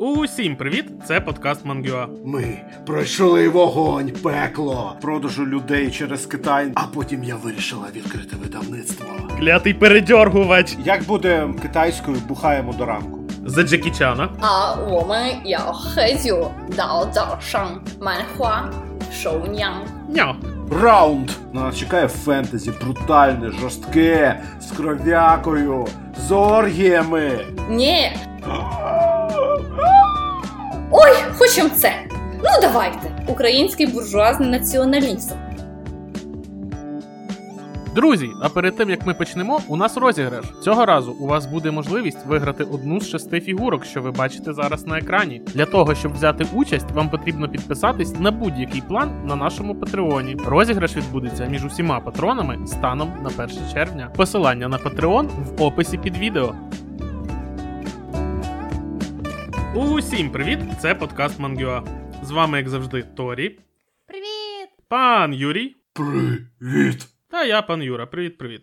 Усім привіт! Це подкаст Мангюа. Ми пройшли вогонь, пекло, продажу людей через Китай, а потім я вирішила відкрити видавництво. Клятий передьоргувач! Як буде китайською, бухаємо до ранку. За Джекі Чана. А у я хезю дао дао шан манхуа шоу нян. Няо. Раунд! Нас чекає фентезі, брутальне, жорстке, з кров'якою, з оргіями. Ні. Ой, хочем це. Ну давайте. Український буржуазний націоналізм. Друзі, а перед тим як ми почнемо, у нас розіграш. Цього разу у вас буде можливість виграти одну з шести фігурок, що ви бачите зараз на екрані. Для того, щоб взяти участь, вам потрібно підписатись на будь-який план на нашому патреоні. Розіграш відбудеться між усіма патронами станом на 1 червня. Посилання на патреон в описі під відео. Усім привіт! Це подкаст Мангюа. З вами, як завжди, Торі, Привіт! пан Юрій. Привіт! Та я, пан Юра, привіт-привіт.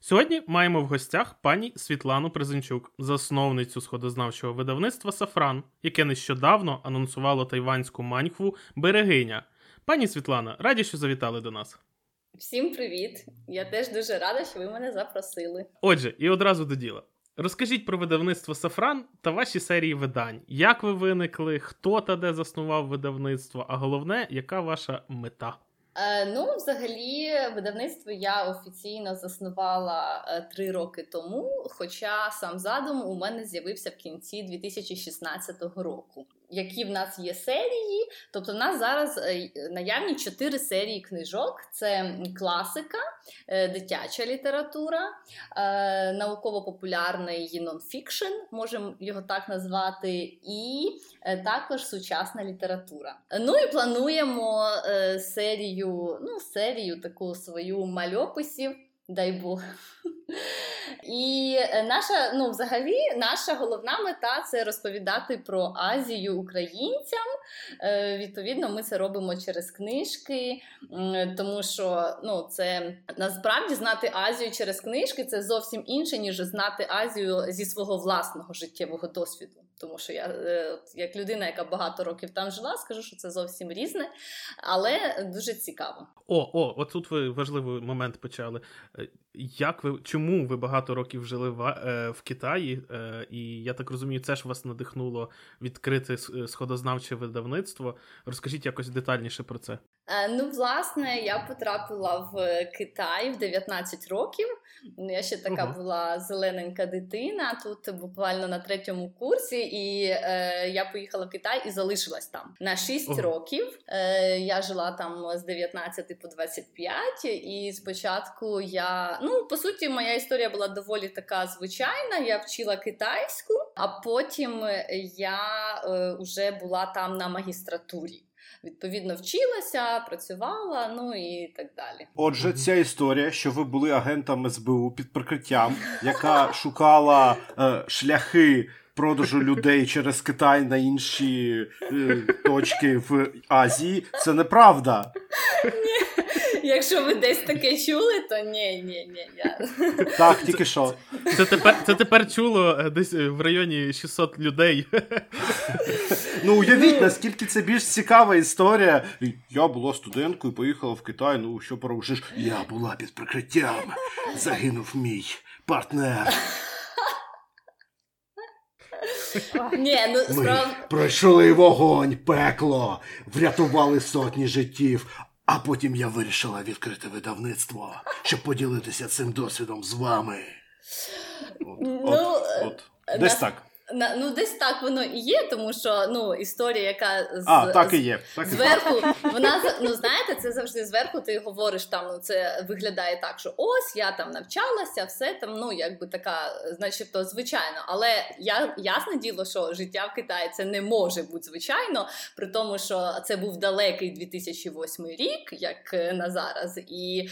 Сьогодні маємо в гостях пані Світлану Призенчук, засновницю сходознавчого видавництва Сафран, яке нещодавно анонсувало тайванську маньхву Берегиня. Пані Світлана, раді, що завітали до нас. Всім привіт! Я теж дуже рада, що ви мене запросили. Отже, і одразу до діла. Розкажіть про видавництво Сафран та ваші серії видань. Як ви виникли, хто та де заснував видавництво, а головне, яка ваша мета? Е, ну, взагалі, видавництво я офіційно заснувала е, три роки тому, хоча сам задум у мене з'явився в кінці 2016 року. Які в нас є серії? Тобто, в нас зараз е, наявні чотири серії книжок: це класика, е, дитяча література, е, науково-популярний нонфікшн, можемо його так назвати, і е, також сучасна література. Ну і плануємо е, серію, ну, серію таку свою мальописів. Дай Бог. І е, наша, ну, взагалі, наша головна мета це розповідати про Азію українцям. Е, Відповідно, ми це робимо через книжки, тому що ну, це насправді знати Азію через книжки це зовсім інше, ніж знати Азію зі свого власного життєвого досвіду. Тому що я, е, як людина, яка багато років там жила, скажу, що це зовсім різне, але дуже цікаво. О, о, отут ви важливий момент почали. Як ви чому ви багато років жили в, е, в Китаї? Е, і я так розумію, це ж вас надихнуло відкрити е, сходознавче видавництво. Розкажіть якось детальніше про це. Е, Ну, власне, я потрапила в Китай в 19 років. Я ще така Ого. була зелененька дитина, тут буквально на третьому курсі, і е, я поїхала в Китай і залишилась там на 6 Ого. років. Е, я жила там з 19 по 25, і спочатку я, ну, по суті, моя історія була доволі така звичайна. Я вчила китайську, а потім я е, вже була там на магістратурі. Відповідно, вчилася, працювала, ну і так далі. Отже, ця історія, що ви були агентом СБУ під прикриттям, яка шукала е, шляхи продажу людей через Китай на інші е, точки в Азії, це неправда. Якщо ви десь таке чули, то ні, ні, ні. Я... Так, тільки що. Це тепер це тепер чуло е, десь е, в районі 600 людей. Ну, уявіть, наскільки це більш цікава історія. Я була студенткою, поїхала в Китай. Ну, що порушиш? Я була під прикриттям. Загинув мій партнер. Ні, ну Ми справа. пройшли вогонь, пекло, врятували сотні життів. А потім я вирішила відкрити видавництво, щоб поділитися цим досвідом з вами. От, Ну, от, от. Десь на... так. На, ну, десь так воно і є, тому що ну, історія, яка з, А, так і є. Так і є. Зверху, вона за- ну знаєте, це завжди зверху. Ти говориш там. Ну це виглядає так, що ось я там навчалася, все там, ну якби така, значить, то звичайно. Але я ясне діло, що життя в Китаї це не може бути звичайно, при тому, що це був далекий 2008 рік, як е, на зараз, і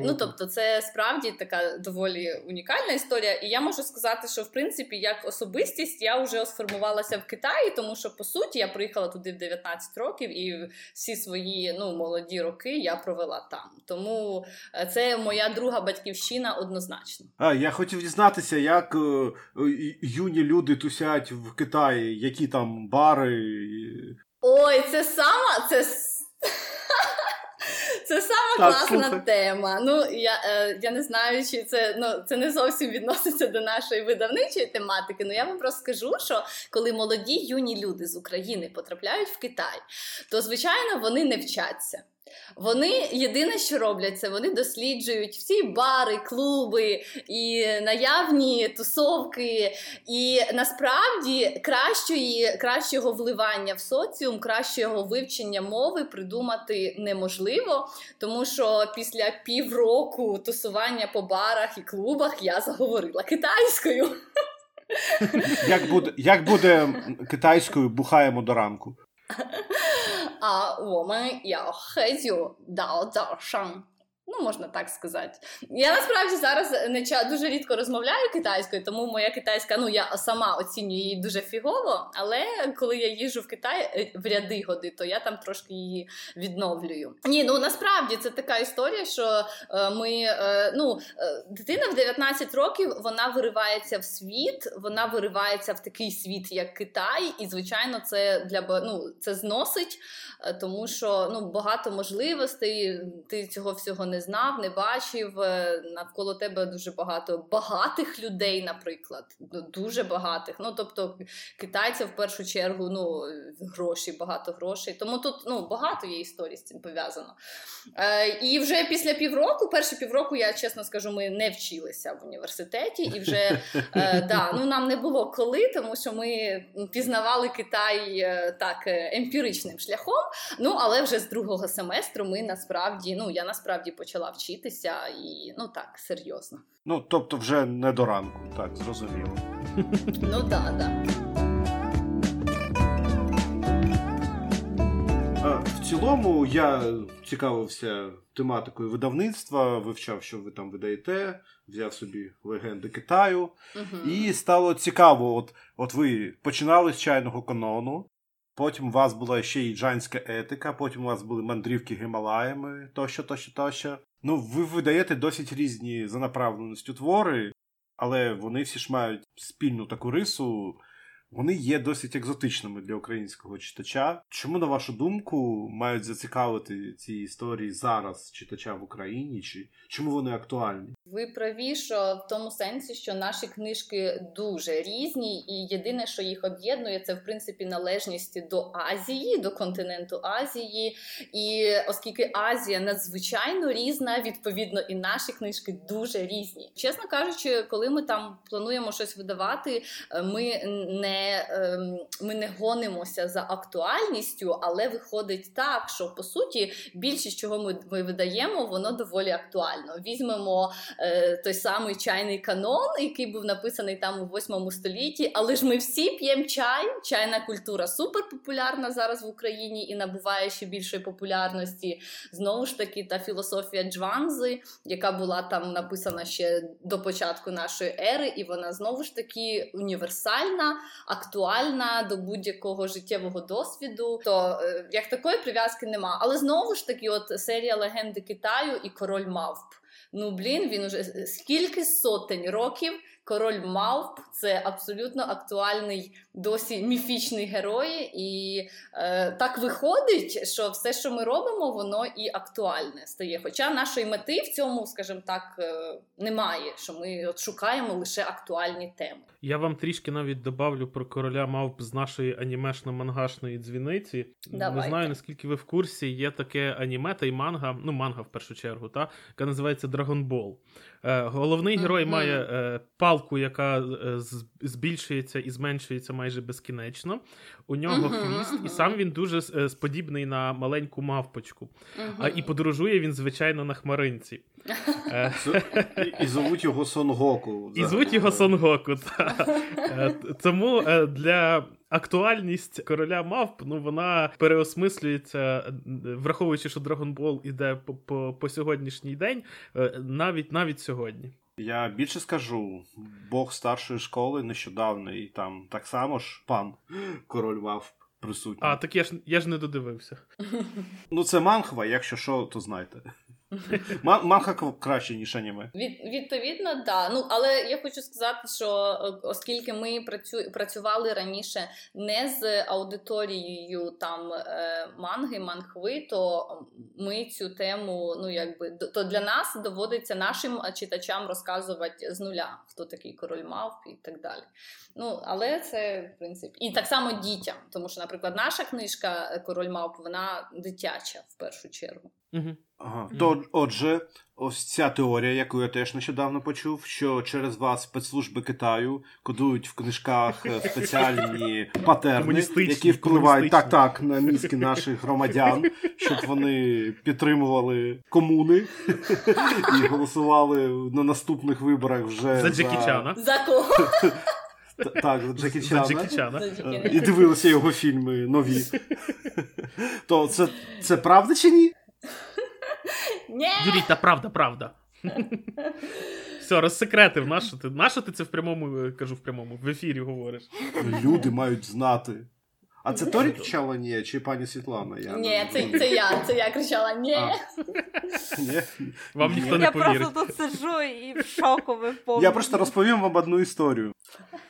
ну тобто, це справді така доволі унікальна історія. І я можу сказати, що в принципі, як особисто. Особистість, я вже сформувалася в Китаї, тому що по суті я приїхала туди в 19 років, і всі свої ну молоді роки я провела там. Тому е, це моя друга батьківщина однозначно. А я хотів дізнатися, як е, юні люди тусять в Китаї, які там бари. Ой, це сама це. Це сама так, класна слухай. тема. Ну я е, я не знаю, чи це ну це не зовсім відноситься до нашої видавничої тематики. Ну я вам просто скажу, що коли молоді юні люди з України потрапляють в Китай, то звичайно вони не вчаться. Вони єдине, що роблять, це вони досліджують всі бари, клуби і наявні тусовки. І насправді кращої, кращого вливання в соціум, кращого вивчення мови придумати неможливо, тому що після півроку тусування по барах і клубах я заговорила китайською. Як буде, як буде китайською бухаємо до ранку? 啊，我们要喝酒到早上。Ну, можна так сказати. Я насправді зараз не дуже рідко розмовляю китайською, тому моя китайська, ну я сама оцінюю її дуже фігово. Але коли я їжджу в Китай е, в ряди годи, то я там трошки її відновлюю. Ні, ну насправді це така історія, що е, ми е, ну дитина в 19 років вона виривається в світ, вона виривається в такий світ, як Китай, і звичайно, це для ну, це зносить, тому що ну багато можливостей. Ти цього всього не знав, не бачив. Е, навколо тебе дуже багато багатих людей, наприклад, ну, дуже багатих. Ну тобто китайців в першу чергу ну, гроші, багато грошей. Тому тут ну, багато є історій з цим пов'язано. Е, І вже після півроку, перші півроку, я чесно скажу, ми не вчилися в університеті, і вже е, да, ну, нам не було коли, тому що ми пізнавали Китай е, так е, емпіричним шляхом. Ну але вже з другого семестру ми насправді ну я насправді почала почала вчитися, і ну так, серйозно. Ну, тобто, вже не до ранку, так, зрозуміло. Ну так, так. В цілому я цікавився тематикою видавництва, вивчав, що ви там видаєте, взяв собі легенди Китаю, угу. і стало цікаво. От от ви починали з чайного канону, Потім у вас була ще й джанська етика, потім у вас були мандрівки Гімалаями тощо, тощо, тощо. Ну, ви видаєте досить різні за направленістю твори, але вони всі ж мають спільну таку рису вони є досить екзотичними для українського читача. Чому, на вашу думку, мають зацікавити ці історії зараз читача в Україні? Чи чому вони актуальні? Ви праві, що в тому сенсі, що наші книжки дуже різні, і єдине, що їх об'єднує, це в принципі належність до Азії, до континенту Азії. І оскільки Азія надзвичайно різна, відповідно, і наші книжки дуже різні. Чесно кажучи, коли ми там плануємо щось видавати, е, ми не. Ем, ми не гонимося за актуальністю, але виходить так, що по суті більшість чого ми, ми видаємо, воно доволі актуально. Візьмемо е, той самий чайний канон, який був написаний там у 8 столітті. Але ж ми всі п'ємо чай. Чайна культура супер популярна зараз в Україні і набуває ще більшої популярності. Знову ж таки, та філософія Джванзи, яка була там написана ще до початку нашої ери, і вона знову ж таки універсальна актуальна до будь-якого життєвого досвіду, то е, як такої прив'язки нема. Але знову ж таки, от серія легенди Китаю і король мавп. Ну блін, він уже скільки сотень років король мавп це абсолютно актуальний досі міфічний герой, і е, так виходить, що все, що ми робимо, воно і актуальне стає. Хоча нашої мети в цьому, скажімо так, е, немає. Що ми от шукаємо лише актуальні теми. Я вам трішки навіть добавлю про короля мавп з нашої анімешно-мангашної дзвіниці. Давайте. Не знаю наскільки ви в курсі. Є таке аніме та й манга, ну манга в першу чергу, та яка називається Dragon Ball. Е, головний герой mm-hmm. має е, палку, яка е, збільшується і зменшується майже безкінечно. У нього mm-hmm. хвіст, і сам він дуже сподібний на маленьку мавпочку. Mm-hmm. А і подорожує він, звичайно, на хмаринці. І звуть його Сонгоку. І звуть його Сонгоку. Тому для актуальність короля мавп, ну вона переосмислюється, враховуючи, що Dragon Ball іде по, по, по сьогоднішній день, навіть навіть сьогодні. Я більше скажу, Бог старшої школи нещодавно, і там так само ж пан король мав присутній. А, так я ж я ж не додивився. Ну, це манхва, якщо що, то знайте. Ман- Манха краще, ніж аніме. Від, відповідно, так. Да. Ну але я хочу сказати, що оскільки ми працю, працювали раніше не з аудиторією там е, манги, манхви, то ми цю тему, ну якби то для нас доводиться нашим читачам розказувати з нуля, хто такий король мавп і так далі. Ну але це в принципі і так само дітям, тому що, наприклад, наша книжка Король мавп вона дитяча в першу чергу. Угу. Ага. То, отже, ось ця теорія, яку я теж нещодавно почув, що через вас спецслужби Китаю кодують в книжках е, спеціальні патерни, які впливають так, так, на мізки наших громадян, щоб вони підтримували комуни і голосували на наступних виборах вже За Джекі Чана. За кого? Так, за Джекі Чана. За Джекі Е, І дивилися його фільми нові. То це, це правда чи ні? Юрій, та правда, правда. Все, розсекретив, нащо ти? Нащо ти це в прямому, е, кажу, в прямому, в ефірі говориш? Люди мають знати. А це Торі кричала ні, чи пані Світлана? Я Ні, це, це я, це я кричала ні. Вам ніхто не Я просто тут сиджу і в шоку ви повні. Я просто розповім вам одну історію.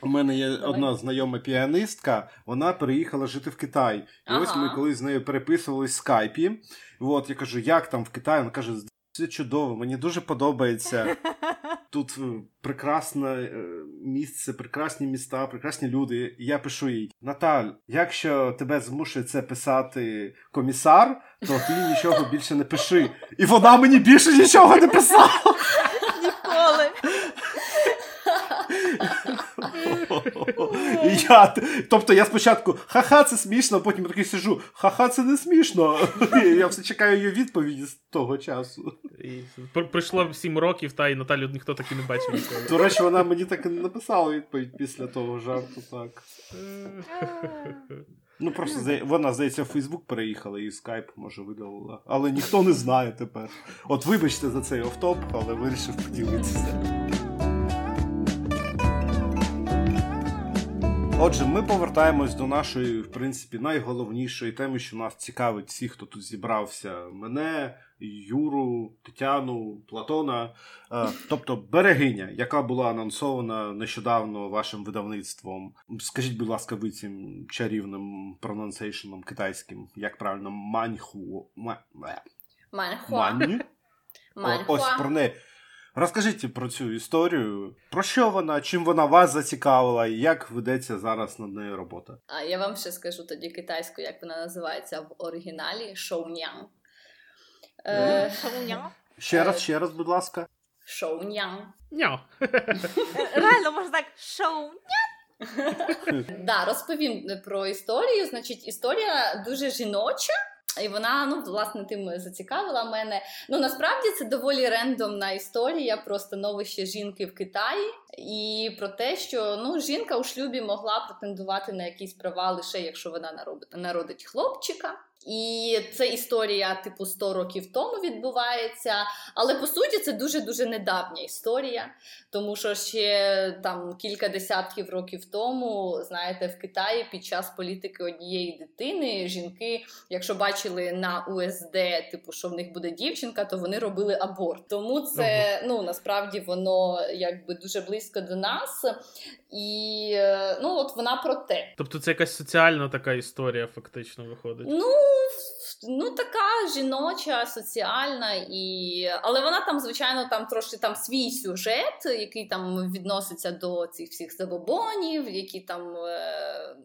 У мене є одна знайома піаністка, вона переїхала жити в Китай. І ось ми колись з нею переписувались в скайпі. От я кажу, як там в Китаї? Вона каже, все чудово, мені дуже подобається. Тут е, прекрасне е, місце, прекрасні міста, прекрасні люди. І я пишу їй: Наталь, якщо тебе змушує це писати комісар, то ти нічого більше не пиши. І вона мені більше нічого не писала. Ніколи. І я, тобто я спочатку ха-ха, це смішно, а потім такий сижу, ха-ха, це не смішно. Я все чекаю її відповіді з того часу. І пр- Пройшло 7 років, та і Наталю ніхто так і не бачив ніколи. До речі, вона мені так і не написала відповідь після того жарту. Так. Ну просто вона, здається, в Фейсбук переїхала і скайп, може, видалила. Але ніхто не знає тепер. От вибачте за цей офтоп, але вирішив поділитися. Отже, ми повертаємось до нашої, в принципі, найголовнішої теми, що нас цікавить всіх, хто тут зібрався. Мене, Юру, Тетяну, Платона. Е, тобто берегиня, яка була анонсована нещодавно вашим видавництвом. Скажіть, будь ласка, ви цим чарівним прононсейшеном китайським, як правильно, маньху. Ма... Маньхуа. Мань? Ось про неї. Розкажіть про цю історію. Про що вона, чим вона вас зацікавила, і як ведеться зараз над нею робота? А я вам ще скажу тоді китайською, як вона називається в оригіналі Шоунян. Е, Шоуня. Ще раз, ще раз, будь ласка. Шоунян. Ня. Реально можна так шоу. Да, розповім про історію. Значить, історія дуже жіноча. І вона, ну, власне, тим зацікавила мене. Ну, насправді це доволі рендомна історія про становище жінки в Китаї і про те, що ну, жінка у шлюбі могла претендувати на якісь права лише якщо вона народить, народить хлопчика. І це історія, типу, 100 років тому відбувається. Але по суті, це дуже дуже недавня історія. Тому що ще там кілька десятків років тому, знаєте, в Китаї під час політики однієї дитини жінки, якщо бачили на УСД, типу, що в них буде дівчинка, то вони робили аборт. Тому це ну насправді воно якби дуже близько до нас. І е, ну, от вона про те. Тобто це якась соціальна така історія, фактично виходить. Ну, ну така жіноча, соціальна, і... але вона там, звичайно, там трошки там свій сюжет, який там відноситься до цих всіх забобонів, які там. Е...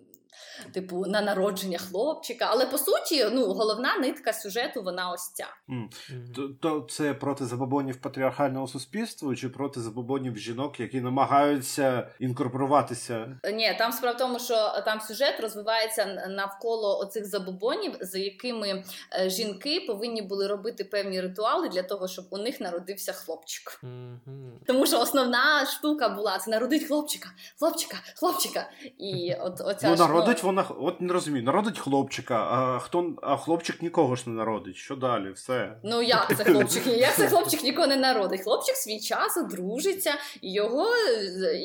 Типу, на народження хлопчика, але по суті, ну головна нитка сюжету вона ось ця. Мгм. То, то це проти забобонів патріархального суспільства чи проти забобонів жінок, які намагаються інкорпоруватися? Ні, там справа в тому, що там сюжет розвивається навколо оцих забобонів, за якими е, жінки повинні були робити певні ритуали для того, щоб у них народився хлопчик. Мгм. Тому що основна штука була це народить хлопчика, хлопчика, хлопчика. І от оця Ну, народить вона, от не розумію, народить хлопчика, а хто а хлопчик нікого ж не народить. Що далі? Все. Ну як це хлопчик? Як це хлопчик нікого не народить? Хлопчик свій час одружиться, його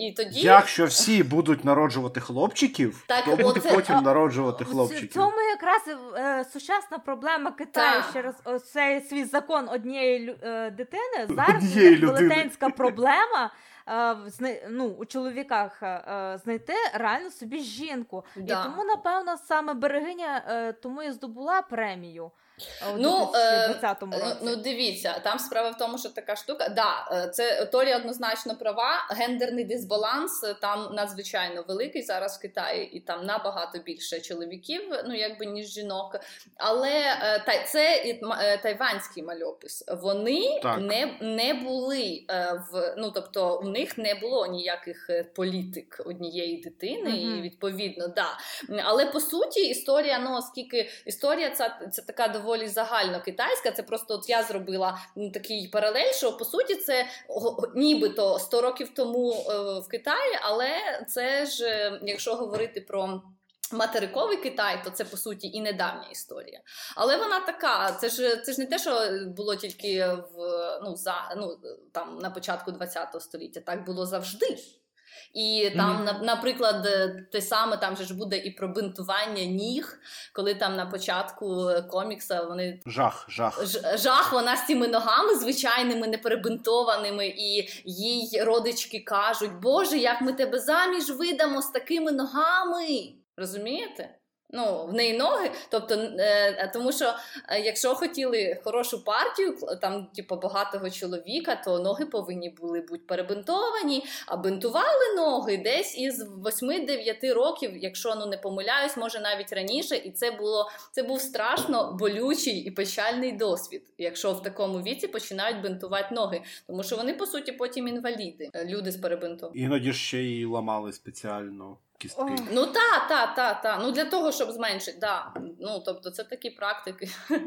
і тоді. Якщо всі будуть народжувати хлопчиків, Так, то буде оце- потім народжувати В хлопчиків. цьому якраз е, сучасна проблема Китаю Так. через цей свій закон однієї е, дитини. Зараз Однієї в них людини. велетенська проблема. Е, Ну, у чоловіках е, знайти реально собі жінку. Да. І тому, напевно, саме берегиня е, тому і здобула премію е, у Ну, е, 2020 Е, році. Ну, дивіться, там справа в тому, що така штука. Да, е, це Торі однозначно права. Гендерний дисбаланс там надзвичайно великий зараз в Китаї, і там набагато більше чоловіків, ну якби ніж жінок. Але та це і тайванський мальопис. Вони Так. не, не були в ну, тобто у них не було ніяких політик однієї дитини, Мгм. і відповідно, да. Але по суті, історія, ну оскільки історія ця це така доволі загально китайська. Це просто от я зробила такий паралель, що по суті це нібито 100 років тому е, в Китаї, але це ж, е, якщо говорити про. Материковий Китай, то це по суті і недавня історія. Але вона така. Це ж це ж не те, що було тільки в ну за ну там на початку ХХ століття. Так було завжди. І там, на, наприклад, е, те саме там же ж буде і про бинтування ніг, коли там на початку е, комікса вони Жах, жах. Ж- жах вона з цими ногами звичайними, неперебинтованими, і їй родички кажуть: Боже, як ми тебе заміж видамо з такими ногами. Розумієте? Ну, в неї ноги, тобто, е, тому що е, якщо хотіли хорошу партію, там, типу, багатого чоловіка, то ноги повинні були бути перебинтовані, а бинтували ноги десь із 8-9 років, якщо ну не помиляюсь, може навіть раніше, і це було це був страшно болючий і печальний досвід, якщо в такому віці починають бинтувати ноги, тому що вони по суті потім інваліди, е, люди з перебинтом. Іноді ще й ламали спеціально кістки. Ну та, та, та, та. Ну для того, щоб зменшити, да. Ну тобто, це такі практики.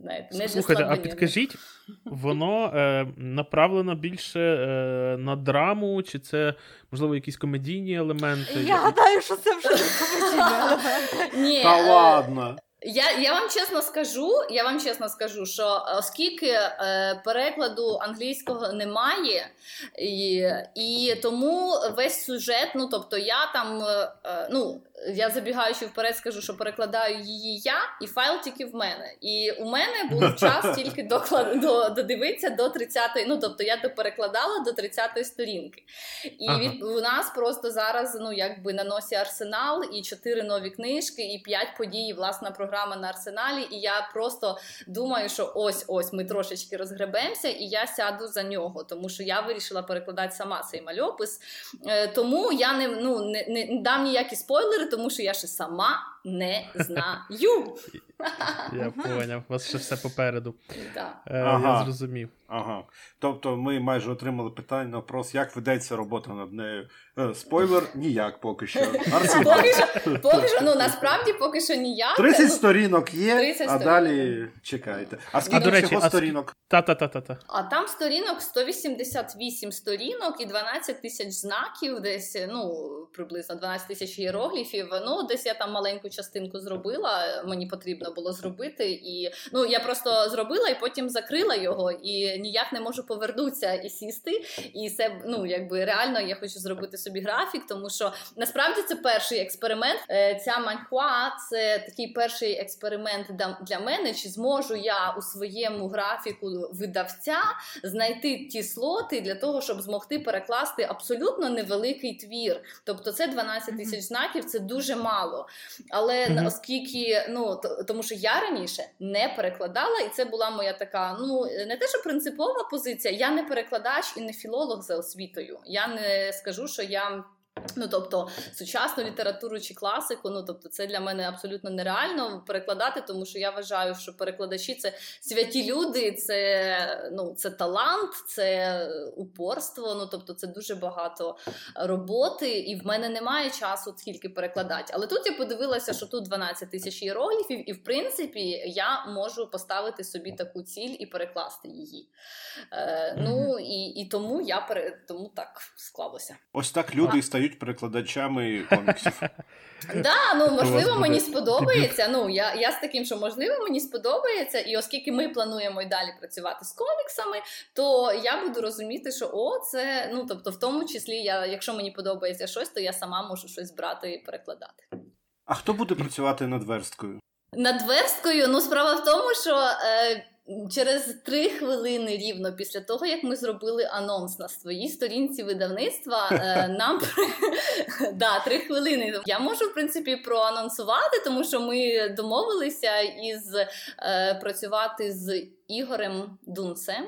Знаєте, не Слухайте, а підкажіть, воно е, направлено більше е, на драму, чи це, можливо, якісь комедійні елементи? Я гадаю, що це вже не комедійний елемент. Ні, Та е, ладно. Я, я вам чесно скажу, я вам чесно скажу, що оскільки е, перекладу англійського немає, і, і тому весь сюжет, ну тобто я там, е, е, ну я забігаючи вперед, скажу, що перекладаю її я, і файл тільки в мене. І у мене був час тільки доклад, до, додивитися до 30-ї, ну тобто я доперекладала до 30-ї сторінки. І Ага. від, у нас просто зараз ну якби на носі арсенал, і чотири нові книжки, і п'ять подій, власна програма на арсеналі. І я просто думаю, що ось ось ми трошечки розгребемося, і я сяду за нього, тому що я вирішила перекладати сама цей мальопис. Е, тому я не, ну, не, не, не дам ніякі спойлери, тому що я ще сама не знаю. Я поняв, у вас ще все попереду. Да. Е. Я зрозумів. Ага. Тобто ми майже отримали питання на вопрос, як ведеться робота над нею. Е, спойлер ніяк поки що. Поки що, поки що, ну насправді поки що ніяк. 30 Ну, сторінок є, 30 а далі чекайте. А скільки до речі, всього а сторінок? Та-та-та-та-та. А там сторінок 188 сторінок і 12 тисяч знаків, десь ну приблизно 12 тисяч іерогліфів. Ну, десь я там маленьку частинку зробила. Мені потрібно було зробити. І ну я просто зробила і потім закрила його, і ніяк не можу повернутися і сісти. І це ну якби реально я хочу зробити собі графік, тому що насправді це перший експеримент. Е, Ця маньхуа це такий перший експеримент для- мене. Чи зможу я у своєму графіку видавця знайти ті слоти для того, щоб змогти перекласти абсолютно невеликий твір. Тобто це 12 тисяч знаків, це дуже мало. Але Мгм. оскільки ну тому, що я раніше не перекладала, і це була моя така, ну не те, що принципова позиція. Я не перекладач і не філолог за освітою. Я не скажу, що я. Ну, тобто, сучасну літературу чи класику, ну тобто, це для мене абсолютно нереально перекладати, тому що я вважаю, що перекладачі це святі люди, це ну це талант, це упорство. Ну тобто, це дуже багато роботи, і в мене немає часу скільки перекладати. Але тут я подивилася, що тут 12 тисяч іерогліфів, і в принципі я можу поставити собі таку ціль і перекласти її. Е, Ну і, і тому я пере... тому так склалося. Ось так люди стають стають перекладачами коміксів. Да, ну можливо, мені сподобається. Ну я, я з таким, що можливо, мені сподобається, і оскільки ми плануємо і далі працювати з коміксами, то я буду розуміти, що о, це ну тобто, в тому числі, я, якщо мені подобається щось, то я сама можу щось брати і перекладати. А хто буде працювати над версткою? Над версткою, ну справа в тому, що е, через три хвилини рівно після того, як ми зробили анонс на своїй сторінці видавництва, е, нам да, три хвилини. Я можу в принципі проанонсувати, тому що ми домовилися із е, працювати з Ігорем Дунцем.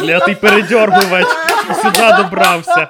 Клятий пересмикувач сюди добрався.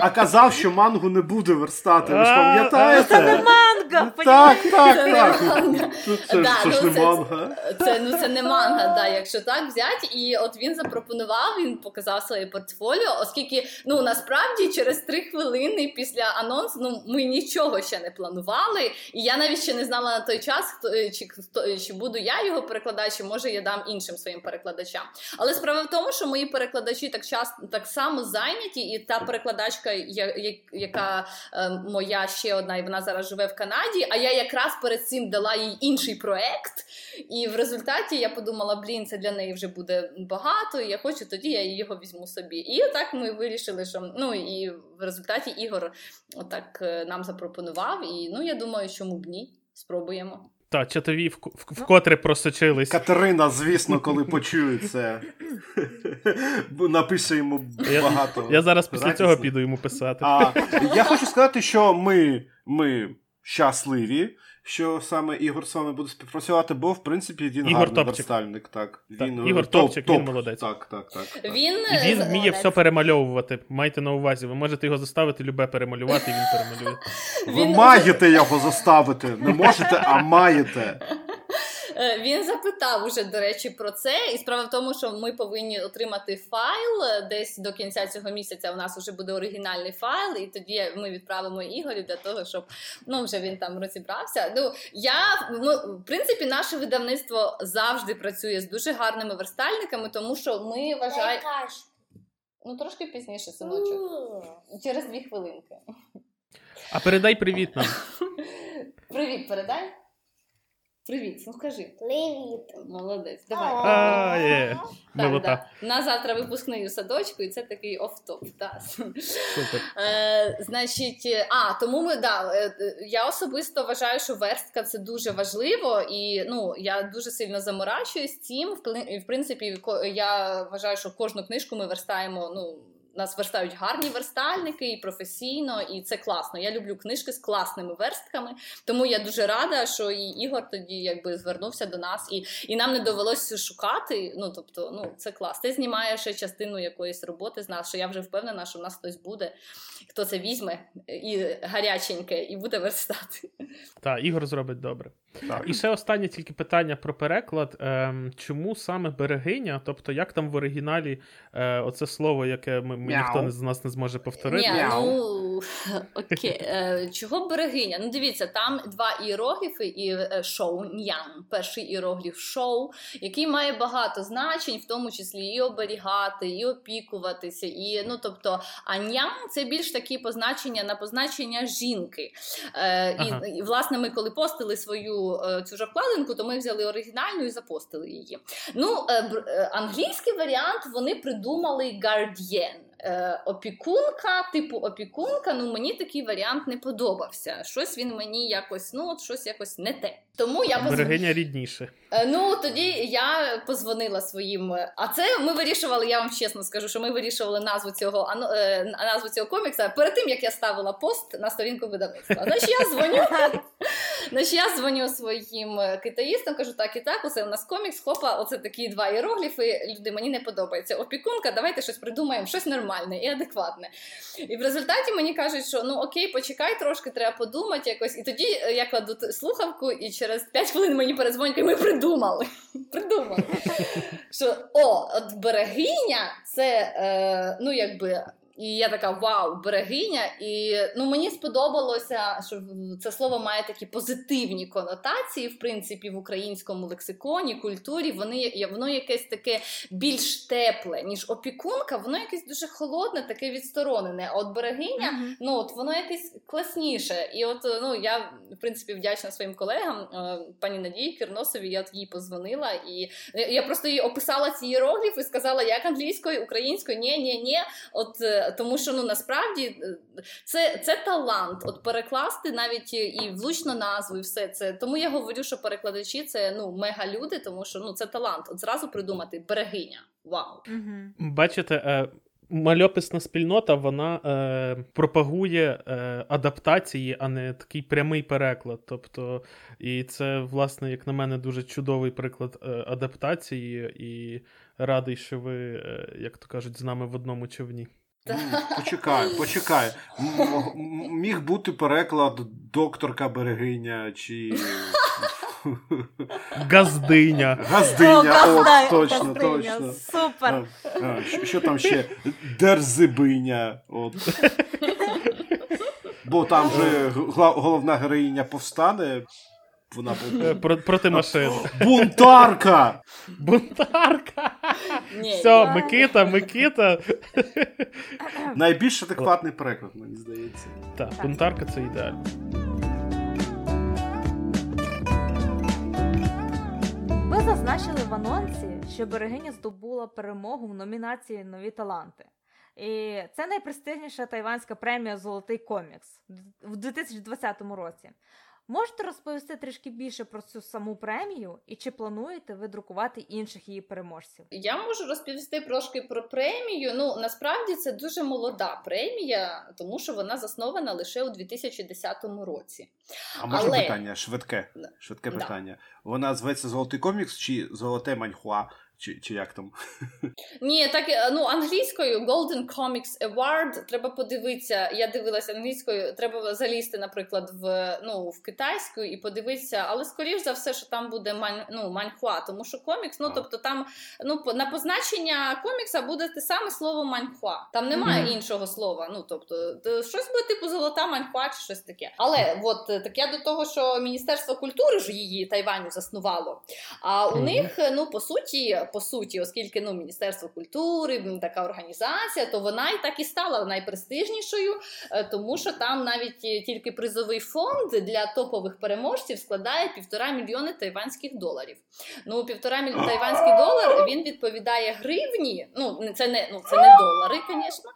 А казав, що мангу не буде верстати. Ви ж пам'ятаєте? Манга, Так, так, Це не так. манга. Це, ж ну, не це- манга. Це ну це не манга, да, якщо так взяти. І от він запропонував, він показав своє портфоліо, оскільки ну насправді через три хвилини після анонсу ну ми нічого ще не планували. І я навіть ще не знала на той час, хто е, чи хто чи буду я його перекладач, чи може я дам іншим своїм перекладачам. Але справа в тому, що мої перекладачі так час так само зайняті, і та перекладачка, я- я- яка е, моя ще одна, і вона зараз живе в Канаді. А я якраз перед цим дала їй інший проект. І в результаті я подумала, блін, це для неї вже буде багато. І я хочу, тоді я його візьму собі. І так ми вирішили, що ну і в результаті Ігор отак е, нам запропонував. І ну я думаю, чому б ні? Спробуємо. Та, чатові вк- вкотре просочились. Катерина, звісно, коли почує це, напише йому Я- багато. Я зараз після радісно. цього піду йому писати. А, я хочу сказати, що ми, ми щасливі, що саме Ігор з вами буде співпрацювати, бо в принципі він Ігор гарний топчик. верстальник. Так. Так, Він, Ігор е, топ- топчик, він молодець. Так, так, так. так. Він, І він е, вміє все перемальовувати. Майте на увазі. Ви можете його заставити любе перемалювати, і він перемалює. Ви маєте його заставити. Не можете, а маєте. Е, Він запитав уже, до речі, про це. І справа в тому, що ми повинні отримати файл десь до кінця цього місяця. У нас вже буде оригінальний файл, і тоді ми відправимо Ігорю для того, щоб ну вже він там розібрався. Ну я ну, в принципі, наше видавництво завжди працює з дуже гарними верстальниками, тому що ми вважаємо. Ну трошки пізніше, синочок. Через дві хвилинки. А передай привіт нам. Привіт, передай. Привіт, ну скажи. Привіт. Молодець, давай. А, є. Так, да. На завтра випускний у садочку, і це такий оф-топ. Да. Супер. Е, значить, а тому ми да, е, е, я особисто вважаю, що верстка це дуже важливо, і ну я дуже сильно заморачуюсь цим. В принципі, я вважаю, що кожну книжку ми верстаємо. Ну нас верстають гарні верстальники і професійно, і це класно. Я люблю книжки з класними верстками, тому я дуже рада, що і Ігор тоді якби звернувся до нас, і, і нам не довелося шукати. Ну тобто, ну це клас. Ти знімаєш ще частину якоїсь роботи з нас, що я вже впевнена, що в нас хтось буде, хто це візьме і гаряченьке, і буде верстати. Так, Ігор зробить добре. Так. І ще останнє тільки питання про переклад. Ем, чому саме берегиня? Тобто, як там в оригіналі е, оце слово, яке ми. Ніхто з нас не зможе повторити? Ні, ну окей. Е, чого берегиня? Ну дивіться, там два іерогліфи і е, шоу ньян. Перший іерогліф шоу, який має багато значень, в тому числі і оберігати, і опікуватися, і ну тобто, а ньян це більш такі позначення на позначення жінки. Е, Ага. і, власне ми коли постили свою е, цю ж обкладинку, то ми взяли оригінальну і запостили її. Ну, англійський варіант вони придумали guardian. Е, опікунка, типу опікунка, ну мені такий варіант не подобався. Щось він мені якось, ну от щось якось не те. Тому я позв... Берегиня рідніше. Е, Ну тоді я позвонила своїм. е, А це ми вирішували. Я вам чесно скажу, що ми вирішували назву цього е, назву цього комікса перед тим як я ставила пост на сторінку видавництва. Значить, я дзвоню. Значить, я дзвоню своїм китаїстам, кажу, так і так, оце у нас комікс, хопа, оце такі два іерогліфи. Люди, мені не подобається. Опікунка, давайте щось придумаємо, щось нормальне і адекватне. І в результаті мені кажуть, що ну окей, почекай трошки, треба подумати якось. І тоді я кладу слухавку, і через 5 хвилин мені перезвонька, і ми придумали. Придумали. Що о, от берегиня це е, ну якби. І я така вау, берегиня. І ну мені сподобалося, що це слово має такі позитивні конотації, в принципі, в українському лексиконі, культурі. Вони воно якесь таке більш тепле, ніж опікунка, воно якесь дуже холодне, таке відсторонене. А от берегиня, mm-hmm. ну от воно якесь класніше. І от ну я в принципі вдячна своїм колегам, е, пані Надії Кірносові. Я от їй позвонила, і я просто їй описала ці іерогліфи і сказала, як англійською, українською, ні, ні, ні. От е, тому, що ну насправді е, це це талант. От перекласти навіть і влучно назву, і все це. Тому я говорю, що перекладачі це ну мега люди, тому що ну це талант. От зразу придумати берегиня. Вау. Угу. Бачите, е, мальописна спільнота вона е, пропагує е, адаптації, а не такий прямий переклад. Тобто, і це, власне, як на мене, дуже чудовий приклад е, адаптації, і радий, що ви, е, як то кажуть, з нами в одному човні. Почекай, почекай. Міг бути переклад докторка Берегиня чи Газдиня. Газдиня, О, от, точно, Газдиня. точно. Супер. А, а, що, що там ще? Дерзибиня. От. Бо там же головна героїня повстане. Вона е, Про, проти машин. Бунтарка! Бунтарка! Все. Микита, Микита. Найбільш адекватний переклад, мені здається. Так, бунтарка це ідеально. Ви зазначили в анонсі, що берегиня здобула перемогу в номінації Нові таланти. І це найпрестижніша тайванська премія Золотий комікс в 2020 році. Можете розповісти трішки більше про цю саму премію і чи плануєте ви друкувати інших її переможців? Я можу розповісти трошки про премію. Ну насправді це дуже молода премія, тому що вона заснована лише у 2010 році. А може Але... питання швидке? Швидке питання. Да. Вона зветься Золотий комікс чи Золоте маньхуа? Чи чи як там? Ні, так е, ну англійською Golden Comics Award, Треба подивитися. Я дивилася англійською. Треба залізти, наприклад, в ну в китайську і подивитися, але скоріш за все, що там буде мань, ну, маньхуа, тому що комікс, ну а. тобто там ну на позначення комікса буде те саме слово маньхуа. Там немає mm-hmm. іншого слова. Ну тобто, щось буде типу золота маньхуа чи щось таке. Але от так я до того, що Міністерство культури ж її Тайваню заснувало. А у mm-hmm. них ну по суті по суті, оскільки ну, Міністерство культури, така організація, то вона і так і стала найпрестижнішою, е, тому що там навіть тільки призовий фонд для топових переможців складає півтора мільйони тайванських доларів. Ну, півтора мільйони тайванський долар він відповідає гривні. Ну, це не ну, це не долари, звісно,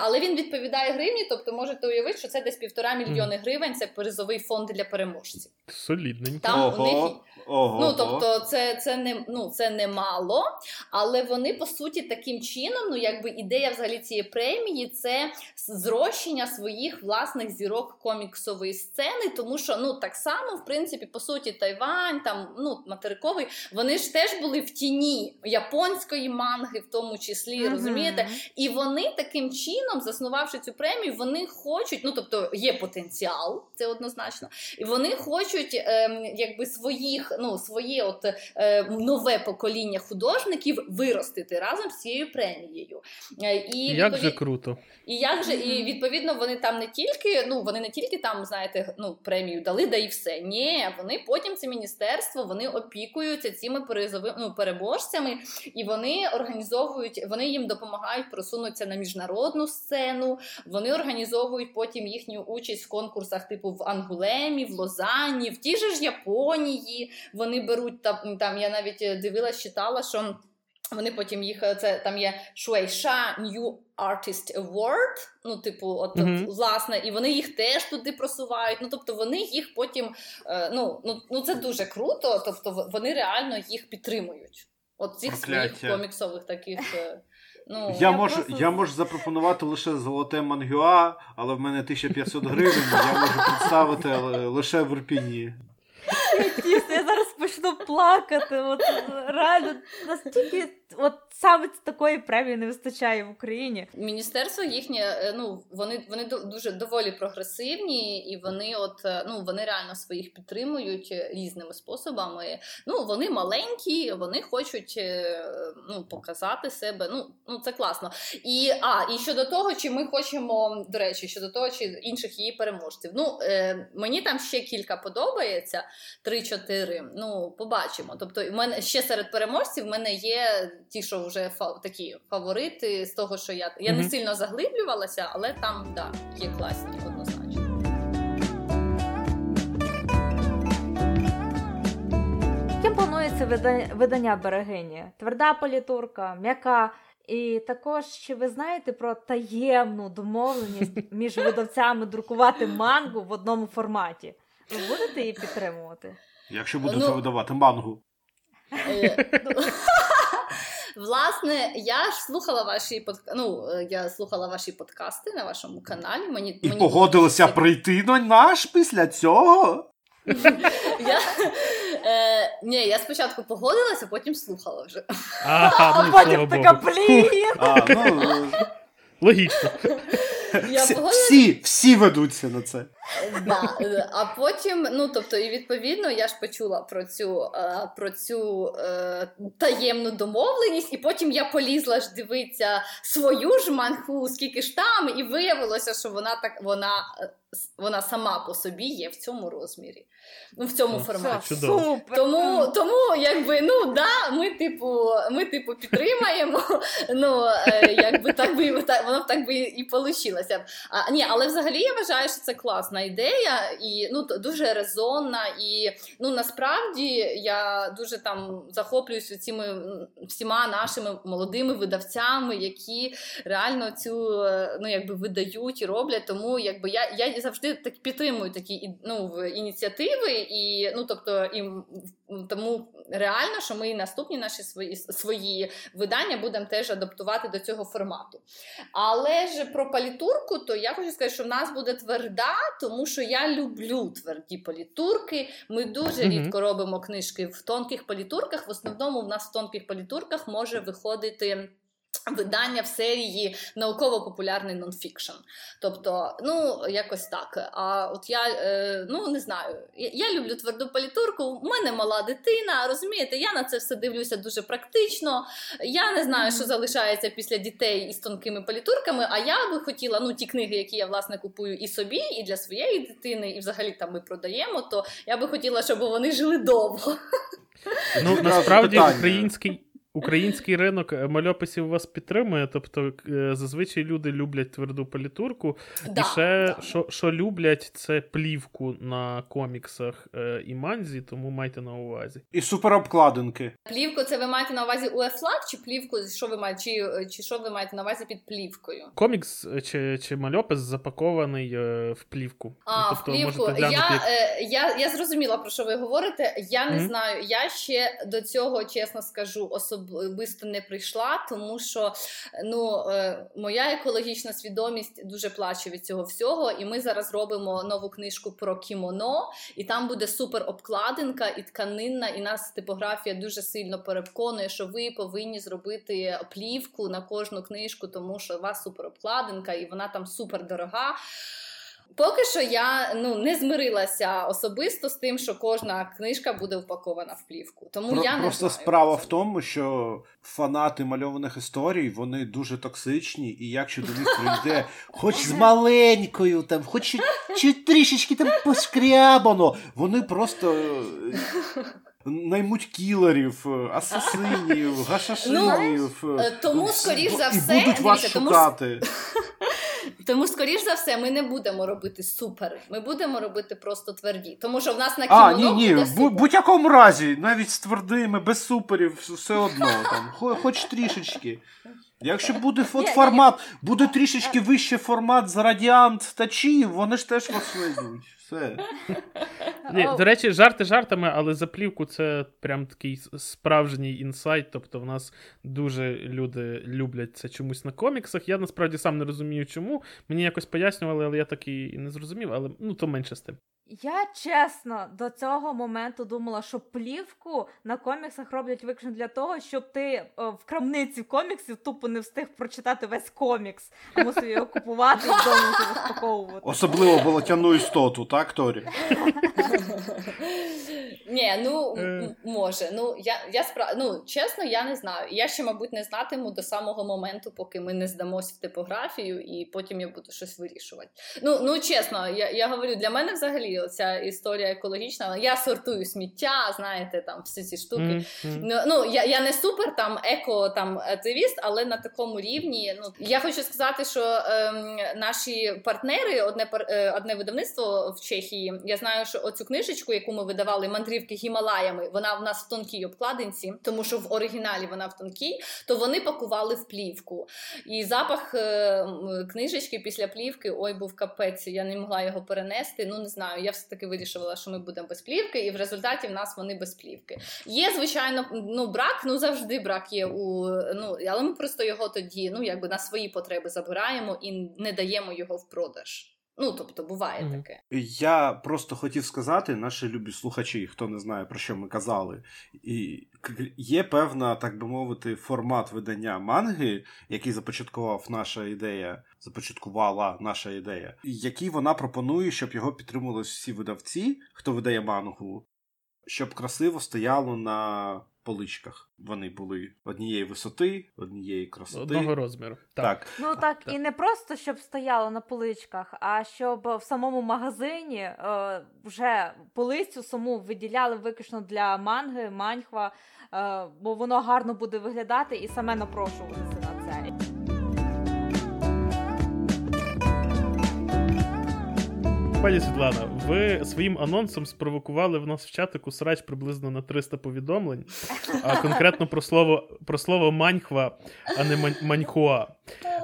але він відповідає гривні, тобто можете уявити, що це десь півтора мільйони гривень. Це призовий фонд для переможців. Солідненько. Там Ого. у них Ого. Ну тобто, це це не ну це не мало, але вони по суті таким чином, ну якби ідея взагалі цієї премії це зрощення своїх власних зірок коміксової сцени, тому що ну так само, в принципі, по суті, Тайвань, там ну материковий, вони ж теж були в тіні японської манги, в тому числі, mm-hmm. розумієте? І вони таким чином, заснувавши цю премію, вони хочуть, ну тобто є потенціал, це однозначно, і вони хочуть, ем, якби своїх ну, своє от е, нове покоління художників виростити разом з цією премією. Е, і Як відповід... же круто. І як же, і відповідно вони там не тільки, ну вони не тільки там, знаєте, ну премію дали, да і все. Ні, вони потім це міністерство вони опікуються цими призовими ну, переможцями, і вони організовують, вони їм допомагають просунутися на міжнародну сцену. Вони організовують потім їхню участь в конкурсах, типу в Ангулемі, в Лозанні, в тій же ж Японії вони беруть там, там я навіть дивилась, читала, що. Вони потім їх е, це там є Шуейша New Artist Award, Ну, типу, от, mm-hmm. от власне, і вони їх теж туди просувають. Ну тобто вони їх потім е, ну, ну ну це дуже круто. Тобто вони реально їх підтримують. От цих Прокляття. своїх коміксових таких. Е, ну, Я, я можу просто... я можу запропонувати лише золоте мангюа, але в мене 1500 гривень. Я можу представити лише в Ірпіні. Які чесно, я зараз почну плакати. От реально настільки, от саме такої премії не вистачає в Україні. Міністерство їхнє, е, ну вони вони дуже доволі прогресивні, і вони, от е, ну вони реально своїх підтримують різними способами. Ну вони маленькі, вони хочуть е, ну показати себе. Ну ну це класно. І а і щодо того, чи ми хочемо до речі, щодо того, чи інших її переможців. Ну е, мені там ще кілька подобається. 3-4, Ну побачимо. Тобто, в мене ще серед переможців в мене є ті, що вже фа- такі фаворити з того, що я я mm-hmm. не сильно заглиблювалася, але там да, є класні однозначно. Яким планується видання берегині? Тверда політурка, м'яка. І також чи ви знаєте про таємну домовленість між видавцями друкувати мангу в одному форматі? Ви будете її підтримувати? Якщо будете ну, видавати мангу. Е, ну, власне, я ж слухала ваші под... ну, е, я слухала ваші подкасти на вашому каналі. Мені, І мені погодилася було... прийти на наш після цього. Я е, ні, я спочатку погодилася, потім слухала вже. А ну, потім така блін. Ну, логічно. Я всі, всі всі ведуться на це. Да. А потім, ну тобто, і відповідно, я ж почула про цю е, про цю е, таємну домовленість, і потім я полізла ж дивитися свою ж манху, скільки ж там, і виявилося, що вона так вона вона сама по собі є в цьому розмірі, ну в цьому форматі. Супер. Тому, тому якби ну да, ми типу, ми типу підтримаємо. Ну е, якби так би так, воно так би і вийшло. А ні, але взагалі я вважаю, що це класна ідея і ну дуже резонна. І ну насправді я дуже там захоплююся цими всіма нашими молодими видавцями, які реально цю е, ну якби видають і роблять. Тому якби я я завжди так підтримую такі ну, ініціативи, і ну тобто і тому реально, що ми і наступні наші свої свої видання будемо теж адаптувати до цього формату. Але ж про палітурку, то я хочу сказати, що в нас буде тверда, тому що я люблю тверді політурки. Ми дуже mm-hmm. рідко робимо книжки в тонких політурках. В основному в нас в тонких політурках може виходити. Видання в серії науково-популярний нонфікшн. Тобто, ну, якось так. А от я е, ну не знаю, я, я люблю тверду політурку, у мене мала дитина, розумієте, я на це все дивлюся дуже практично. Я не знаю, що залишається після дітей із тонкими політурками. А я би хотіла ну, ті книги, які я власне купую і собі, і для своєї дитини, і взагалі там ми продаємо, то я би хотіла, щоб вони жили довго. Ну, насправді український. Український ринок е, мальописів вас підтримує, тобто е, зазвичай люди люблять тверду політурку. Да, і ще да. що що люблять, це плівку на коміксах е, і манзі, тому майте на увазі. І суперобкладинки. Плівку це ви маєте на увазі УЕФЛАК чи плівку, що ви маєте, чи, чи що ви маєте на увазі під плівкою? Комікс чи чи мальопис запакований в плівку. А, тобто, в плівку. Я, як... я я, зрозуміла, про що ви говорите. Я не mm-hmm. знаю. Я ще до цього чесно скажу особливо особисто не прийшла, тому що ну, е, моя екологічна свідомість дуже плаче від цього всього. І ми зараз робимо нову книжку про кімоно, і там буде супер обкладинка і тканинна, і нас типографія дуже сильно переконує, що ви повинні зробити плівку на кожну книжку, тому що у вас супер обкладинка, і вона там супер дорога. Поки що я ну не змирилася особисто з тим, що кожна книжка буде впакована в плівку. Тому Про, я не просто знаю. справа в тому, що фанати мальованих історій вони дуже токсичні, і якщо до них прийде хоч з маленькою, там, хоч чи трішечки там пошкрябано, вони просто. Е, наймуть кілерів, асасинів, гашашинів. Ну, е, тому, скоріш за все, будуть вас шукати. Тому, скоріш за все, ми не будемо робити супер. Ми будемо робити просто тверді. Тому що в нас на кімоно А, ні, ні, в будь-якому разі, навіть з твердими, без суперів, все одно там, хоч трішечки. Якщо буде от формат, буде трішечки вище формат з радіант та вони ж теж вас вийдуть. Все. Ні, До речі, жарти жартами, але за плівку це прям такий справжній інсайт. Тобто, в нас дуже люди люблять це чомусь на коміксах. Я насправді сам не розумію, чому. Мені якось пояснювали, але я так і не зрозумів, але ну то менше з тим. Я чесно до цього моменту думала, що плівку на коміксах роблять виключно для того, щоб ти о, в крамниці коміксів тупо не встиг прочитати весь комікс, а мусив його купувати і вдома розпаковувати. Особливо болотяну істоту, так, Торі? Ні, ну Е. може. Ну я я спра... ну, чесно, я не знаю. Я ще, мабуть, не знатиму до самого моменту, поки ми не здамось в типографію, і потім я буду щось вирішувати. Ну ну чесно, я, я говорю, для мене взагалі ця історія екологічна. Я сортую сміття, знаєте, там всі ці штуки. Ну, ну я, я не супер там еко там активіст, але на такому рівні. Ну я хочу сказати, що ем, наші партнери, одне е, одне видавництво в Чехії. Я знаю, що оцю книжечку, яку ми видавали, мандрівки Гімалаями, вона в нас в тонкій обкладинці, тому що в оригіналі вона в тонкій, то вони пакували в плівку. І запах е, книжечки після плівки, ой, був капець. Я не могла його перенести. Ну не знаю. Я все таки вирішила, що ми будемо без плівки, і в результаті в нас вони без плівки. Є, звичайно, ну брак, ну завжди брак є у ну, але ми просто його тоді, ну якби на свої потреби забираємо і не даємо його в продаж. Ну тобто буває Мгм. таке. Я просто хотів сказати, наші любі слухачі, хто не знає про що ми казали, і є певна, так би мовити, формат видання манги, який започаткував наша ідея, започаткувала наша ідея, який вона пропонує, щоб його підтримували всі видавці, хто видає мангу, щоб красиво стояло на поличках. Вони були однієї висоти, однієї красоти. Одного розміру. Так. Так. Ну так, так. і не просто щоб стояло на поличках, а щоб в самому магазині е, вже полицю саму виділяли виключно для манги, маньхва, е, бо воно гарно буде виглядати і саме напрошуватися на це. Пані Світлана, ви своїм анонсом спровокували в нас в чатику срач приблизно на 300 повідомлень, а конкретно про слово, про слово маньхва, а не мань, маньхуа.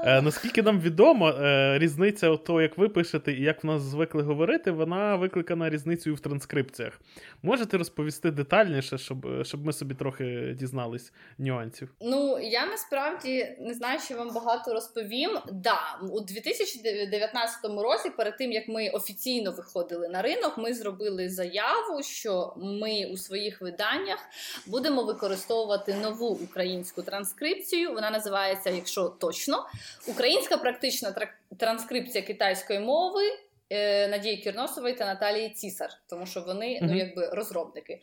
Е, наскільки нам відомо, е, різниця того, як ви пишете і як в нас звикли говорити, вона викликана різницею в транскрипціях. Можете розповісти детальніше, щоб, щоб ми собі трохи дізнались нюансів? Ну я насправді не знаю, що вам багато розповім. Да, у 2019 році, перед тим як ми офіційно виходили на ринок, ми зробили заяву, що ми у своїх виданнях будемо використовувати нову українську транскрипцію. Вона називається, якщо точно, Українська практична транскрипція китайської мови. е, Надії Кірносової та Наталії Цісар, тому що вони ну якби розробники.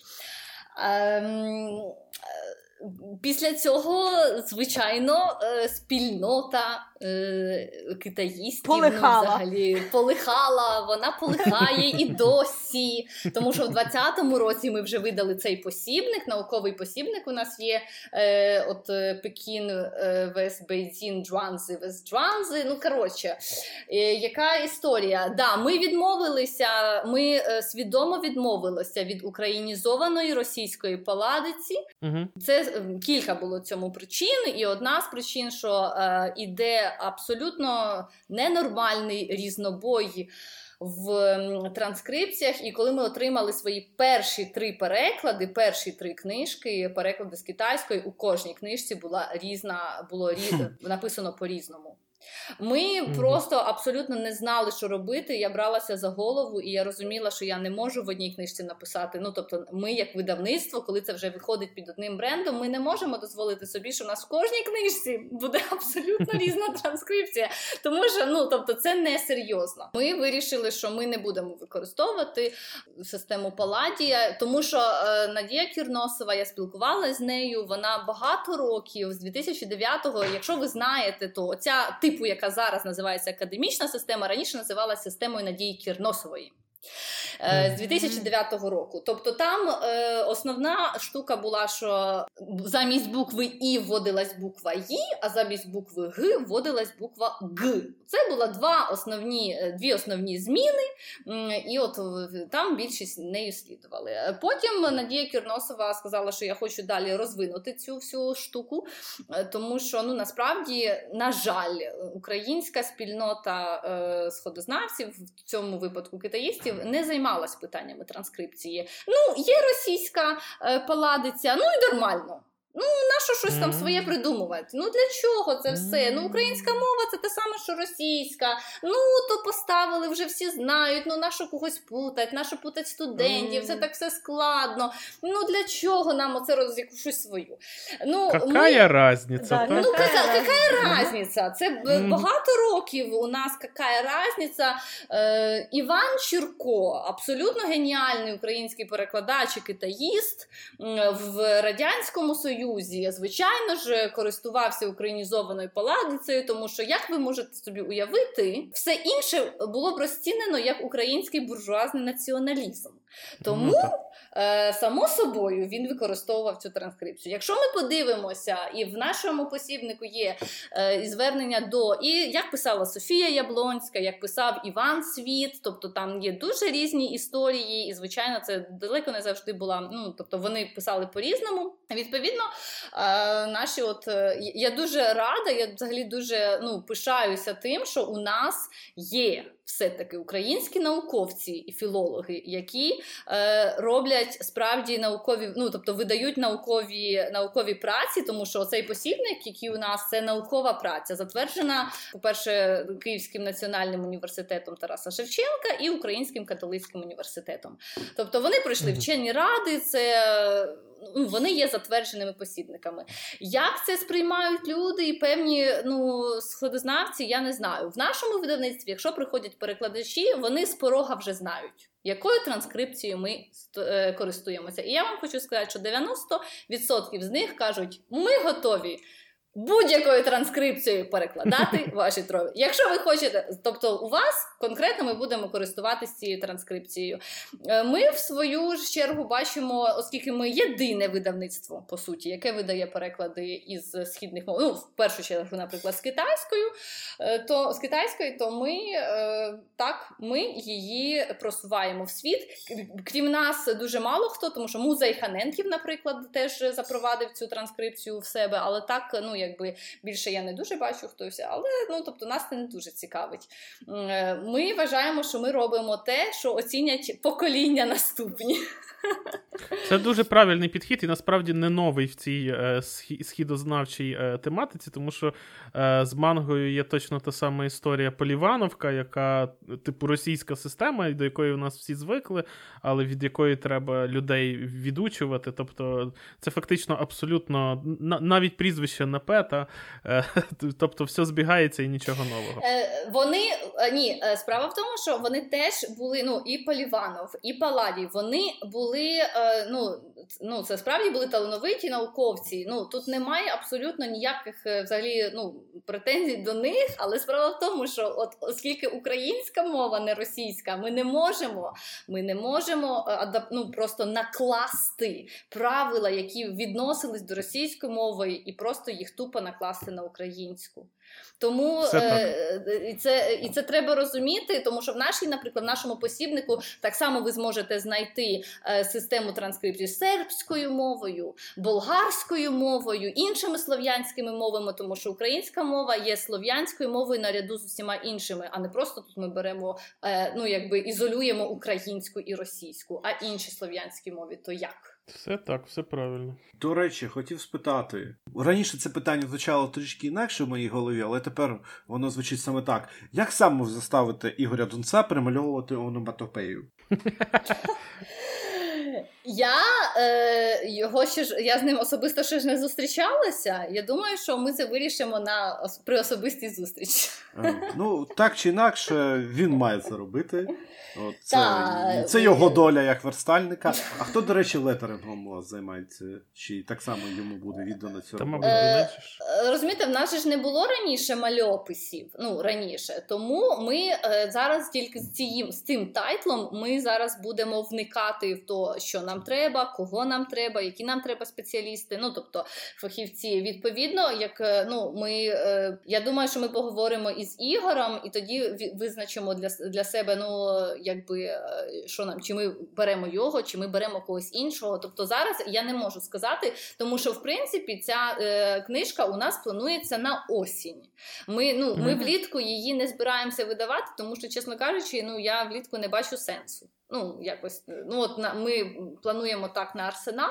Після цього, звичайно, е, спільнота е, китаїстів ну, Полихала. взагалі полихала, вона полихає і досі. Тому що в 20-му році ми вже видали цей посібник, науковий посібник у нас є. Е, от Пекін, Вес Бейдзін, Джуанзи, Вес Джуанзи. Ну, коротше, яка історія? Да, ми відмовилися, ми свідомо відмовилися від українізованої російської паладиці. Це кілька було цьому причин, і одна з причин, що е, іде абсолютно ненормальний різнобой в транскрипціях. І коли ми отримали свої перші три переклади, перші три книжки, переклади з китайської, у кожній книжці була різна, було різ... написано по-різному. Ми Мгм. просто абсолютно не знали, що робити. Я бралася за голову, і я розуміла, що я не можу в одній книжці написати. Ну тобто, ми, як видавництво, коли це вже виходить під одним брендом, ми не можемо дозволити собі, що в нас в кожній книжці буде абсолютно різна транскрипція. Тому що ну тобто, це не серйозно. Ми вирішили, що ми не будемо використовувати систему Паладія, тому що е, Надія Кірносова, я спілкувалася з нею. Вона багато років з 2009-го, Якщо ви знаєте, то ця типу, яка зараз називається академічна система, раніше називалася системою Надії Кірносової. Е, З 2009 року. Тобто там е, основна штука була, що замість букви І вводилась буква І, а замість букви Г вводилась буква Г. Це були два основні, е, дві основні зміни, і от там більшість нею слідували. Потім Надія Кірносова сказала, що я хочу далі розвинути цю всю штуку, тому що ну насправді, на жаль, українська спільнота сходознавців, в цьому випадку китаїстів, не займалась питаннями транскрипції. Ну, є російська е, паладиця, ну і нормально. Ну, нащо щось там своє придумувати? Ну для чого це все? Ну, українська мова це те саме, що російська. Ну, то поставили, вже всі знають. Ну, нащо когось путать, нащо путать студентів, це так все складно. Ну для чого нам оце роз щось свою? Ну, Какая ми... разниця? Да? Ну, яка, яка разниця? Це багато років у нас яка разниця. Е, Іван Чірко, абсолютно геніальний український перекладач і китаїст в Радянському Союзі. Союзі, звичайно ж, користувався українізованою паладицею, тому що, як ви можете собі уявити, все інше було б розцінено як український буржуазний націоналізм. Тому, ну, е, само собою, він використовував цю транскрипцію. Якщо ми подивимося, і в нашому посібнику є е, звернення до, і як писала Софія Яблонська, як писав Іван Світ, тобто там є дуже різні історії, і, звичайно, це далеко не завжди була. Ну, тобто вони писали по-різному. Відповідно, е, наші, от е, я дуже рада, я взагалі дуже ну, пишаюся тим, що у нас є все-таки українські науковці і філологи, які е, роблять справді наукові, ну тобто видають наукові наукові праці, тому що цей посібник, який у нас це наукова праця, затверджена, по-перше, Київським національним університетом Тараса Шевченка і Українським католицьким університетом. Тобто вони пройшли вчені ради, це ну, вони є затвердженими посібниками. Як це сприймають люди і певні ну, сходознавці, я не знаю. В нашому видавництві, якщо приходять перекладачі, вони з порога вже знають. Якою транскрипцією ми е, користуємося? І я вам хочу сказати, що 90% з них кажуть, ми готові будь-якою транскрипцією перекладати ваші трови. Якщо ви хочете, тобто у вас конкретно ми будемо користуватися цією транскрипцією. Е, ми, в свою ж чергу, бачимо, оскільки ми єдине видавництво, по суті, яке видає переклади із східних мов, ну, в першу чергу, наприклад, з китайською, е, то з китайської, то ми е, так, ми її просуваємо в світ. Крім нас, дуже мало хто, тому що музей Ханенків, наприклад, теж запровадив цю транскрипцію в себе, але так, ну якби більше я не дуже бачу хтось, але ну тобто нас це не дуже цікавить. Е, ми вважаємо, що ми робимо те, що оцінять покоління наступні. Це дуже правильний підхід, і насправді не новий в цій е, східознавчій е, тематиці, тому що е, з мангою є точно та сама історія Полівановка, яка, типу, російська система, до якої у нас всі звикли, але від якої треба людей відучувати. Тобто, це фактично абсолютно навіть прізвище на та, е, тобто все збігається і нічого нового. Е, вони е, ні, справа в тому, що вони теж були ну і Поліванов, і Паладій, вони були е, ну, ну це справді були талановиті науковці. Ну тут немає абсолютно ніяких е, взагалі ну претензій до них. Але справа в тому, що от оскільки українська мова не російська, ми не можемо, ми не можемо е, ну, просто накласти правила, які відносились до російської мови, і просто їх тупо накласти на українську. Тому е, і це і це треба розуміти, тому що в нашій, наприклад, в нашому посібнику так само ви зможете знайти е, систему транскрипції сербською мовою, болгарською мовою, іншими слов'янськими мовами, тому що українська мова є слов'янською мовою наряду з усіма іншими, а не просто тут ми беремо, е, ну якби ізолюємо українську і російську, а інші слов'янські мови то як? Все так, все правильно. До речі, хотів спитати. Раніше це питання звучало трішки інакше в моїй голові, але тепер воно звучить саме так. Як саме заставити Ігоря Дунца перемальовувати ономатопею? Я е, його ще ж я з ним особисто ще ж не зустрічалася. Я думаю, що ми це вирішимо на при особистій зустрічі. Е, ну так чи інакше, він має це робити. От Це Та, це його доля як верстальника. А хто, до речі, летерингом у вас займається? Чи так само йому буде віддано цю роботу? Е, розумієте, в нас ж не було раніше мальописів. Ну, раніше. Тому ми е, зараз тільки з цим, з цим тайтлом ми зараз будемо вникати в то, що нам треба, кого нам треба, які нам треба спеціалісти. Ну, тобто фахівці. Відповідно, як е, ну, ми, е, я думаю, що ми поговоримо із Ігорем, і тоді визначимо для, для себе, ну якби е, що нам, чи ми беремо його, чи ми беремо когось іншого. Тобто зараз я не можу сказати, тому що в принципі ця е, книжка у нас планується на осінь. Ми ну ми влітку її не збираємося видавати, тому що, чесно кажучи, ну я влітку не бачу сенсу. Ну, якось, ну от на ми плануємо так на арсенал.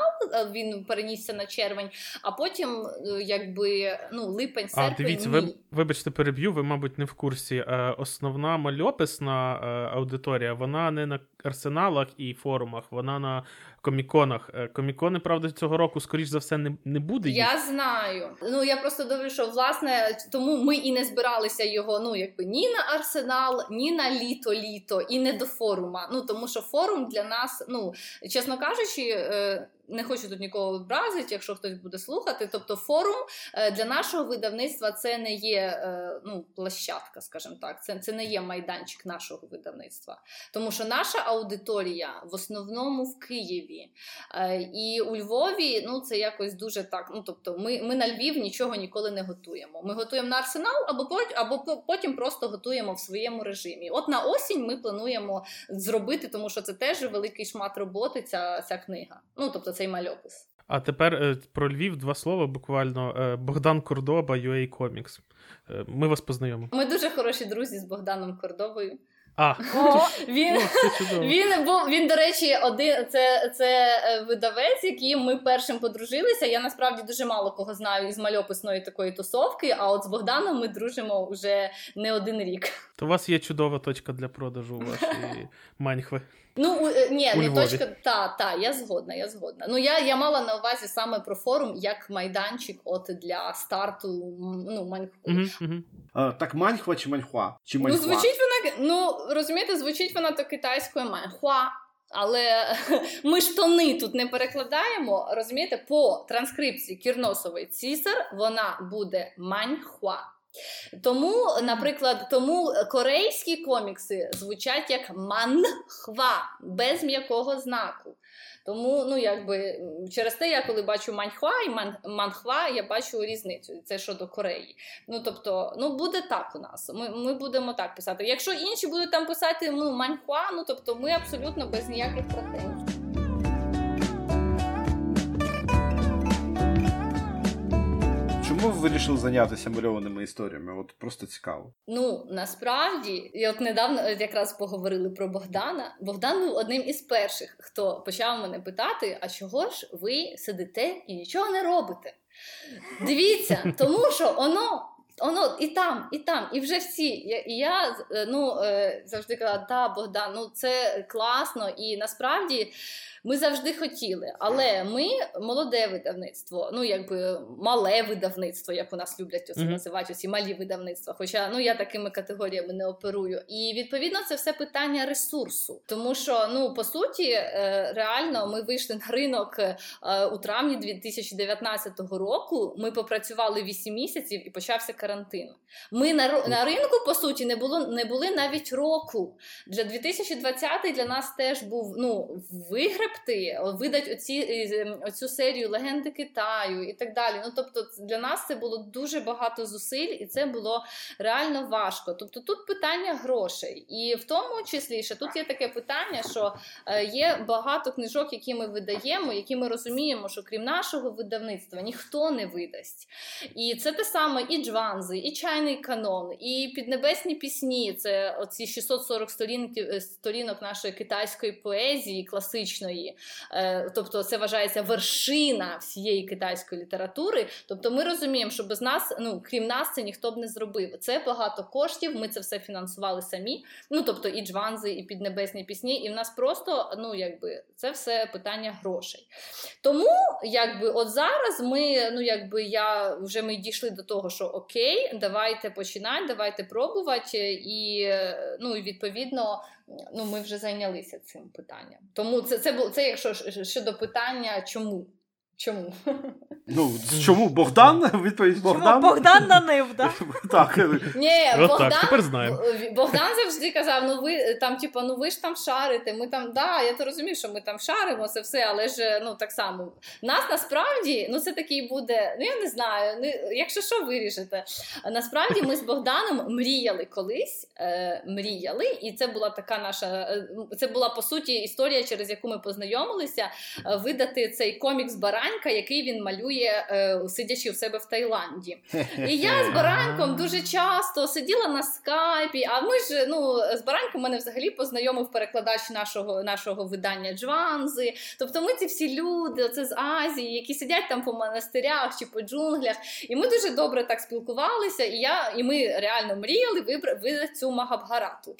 Він перенісся на червень, а потім, якби ну, липень, серпень. А дивіться, ні. ви вибачте, переб'ю. Ви, мабуть, не в курсі. Е, Основна мальописна е, аудиторія, вона не на арсеналах і форумах, вона на коміконах. Е, Комікони, правда, цього року, скоріш за все, не, не буде. їх. Я знаю. Ну я просто думаю, що власне тому ми і не збиралися його. Ну якби ні на арсенал, ні на літо-літо, і не до форума. Ну тому що форум для нас, ну чесно кажучи. Не хочу тут нікого образити, якщо хтось буде слухати. Тобто, форум е, для нашого видавництва це не є е, ну, площадка, скажімо так, це, це не є майданчик нашого видавництва. Тому що наша аудиторія в основному в Києві. Е, І у Львові ну це якось дуже так. Ну тобто, ми, ми на Львів нічого ніколи не готуємо. Ми готуємо на арсенал, або або потім просто готуємо в своєму режимі. От на осінь ми плануємо зробити, тому що це теж великий шмат роботи. Ця, ця книга. Ну тобто цей мальопис. А тепер е, про Львів два слова буквально. Е, Богдан Кордоба, UA Comics. Е, Ми вас познайомимо. Ми дуже хороші друзі з Богданом Кордовою. А, О, Він. Він був він, до речі, один це, це видавець, яким ми першим подружилися. Я насправді дуже мало кого знаю із мальописної такої тусовки. А от з Богданом ми дружимо вже не один рік. То у вас є чудова точка для продажу вашої маньхви. Ну у- е, ні, У не Львові. точка. Та, та, я згодна, я згодна. Ну я, я мала на увазі саме про форум як майданчик, от для старту ну маньху. Угу, угу. Е, Так маньхва чи маньхуа? Чи Ну, звучить вона, ну розумієте, звучить вона то китайською маньхуа. Але ми ж тони тут не перекладаємо. Розумієте, по транскрипції Кірносової цісар вона буде маньхуа. Тому, наприклад, тому корейські комікси звучать як манхва без м'якого знаку. Тому, ну якби через те, я коли бачу маньхва і ман, манхва, я бачу різницю. Це щодо Кореї. Ну тобто, ну буде так у нас. Ми, ми будемо так писати. Якщо інші будуть там писати ну, маньхва, ну тобто ми абсолютно без ніяких претензій. Чому ви вирішили зайнятися мальованими історіями? От просто цікаво. Ну насправді, і от недавно якраз поговорили про Богдана. Богдан був одним із перших, хто почав мене питати: а чого ж ви сидите і нічого не робите? Дивіться, тому що воно. Воно і там, і там, і вже всі. І я е, ну, е, завжди казала, да, Богдан, ну це класно, і насправді ми завжди хотіли. Але ми молоде видавництво, ну якби мале видавництво, як у нас люблять Мгм. називати, оці малі видавництва. Хоча ну я такими категоріями не оперую. І відповідно це все питання ресурсу. Тому що, ну по суті, е, реально ми вийшли на ринок е, у травні 2019 року. Ми попрацювали 8 місяців і почався карантин. Ми на, на ринку, по суті, не було не були навіть року. Для 2020 для нас теж був ну вигребти, видати оці, е, оцю серію легенди Китаю і так далі. Ну тобто, для нас це було дуже багато зусиль, і це було реально важко. Тобто, тут питання грошей, і в тому числі ще тут є таке питання, що е, є багато книжок, які ми видаємо, які ми розуміємо, що крім нашого видавництва ніхто не видасть. І це те саме і Джванзи, і чайний канон, і піднебесні пісні. Це оці 640 сторінків е, сторінок нашої китайської поезії класичної. Е, Тобто, це вважається вершина всієї китайської літератури. Тобто, ми розуміємо, що без нас, ну крім нас, це ніхто б не зробив. Це багато коштів. Ми це все фінансували самі. Ну тобто, і Джванзи, і піднебесні пісні. І в нас просто ну якби це все питання грошей. Тому, якби, от зараз ми, ну якби я вже ми дійшли до того, що окей, давайте починати, давайте пробувати, і ну і відповідно. Ну, ми вже зайнялися цим питанням. Тому це, це, бу- це якщо щодо питання, чому? Чому? Ну, чому Богдан? Відповідь чому Богдан. Богдан нанив, да? Так. Ні, Богдан, так, тепер знаємо. Богдан завжди казав: ну ви там, типу, ну ви ж там шарите. Ми там, да, я то розумію, що ми там шаримо це все, але ж ну так само. Нас насправді, ну це такий буде. Ну я не знаю. Не, якщо що вирішите. Насправді ми з Богданом мріяли колись. Е, мріяли, і це була така наша. е, Це була по суті історія, через яку ми познайомилися. е, видати цей комікс Баранька, який він малює е, сидячи в себе в Таїланді. І я з Бараньком дуже часто сиділа на скайпі. А ми ж ну з Бараньком мене взагалі познайомив перекладач нашого нашого видання Джванзи. Тобто, ми ці всі люди, це з Азії, які сидять там по монастирях чи по джунглях. І ми дуже добре так спілкувалися. І я, і ми реально мріяли видати цю Магабгарату.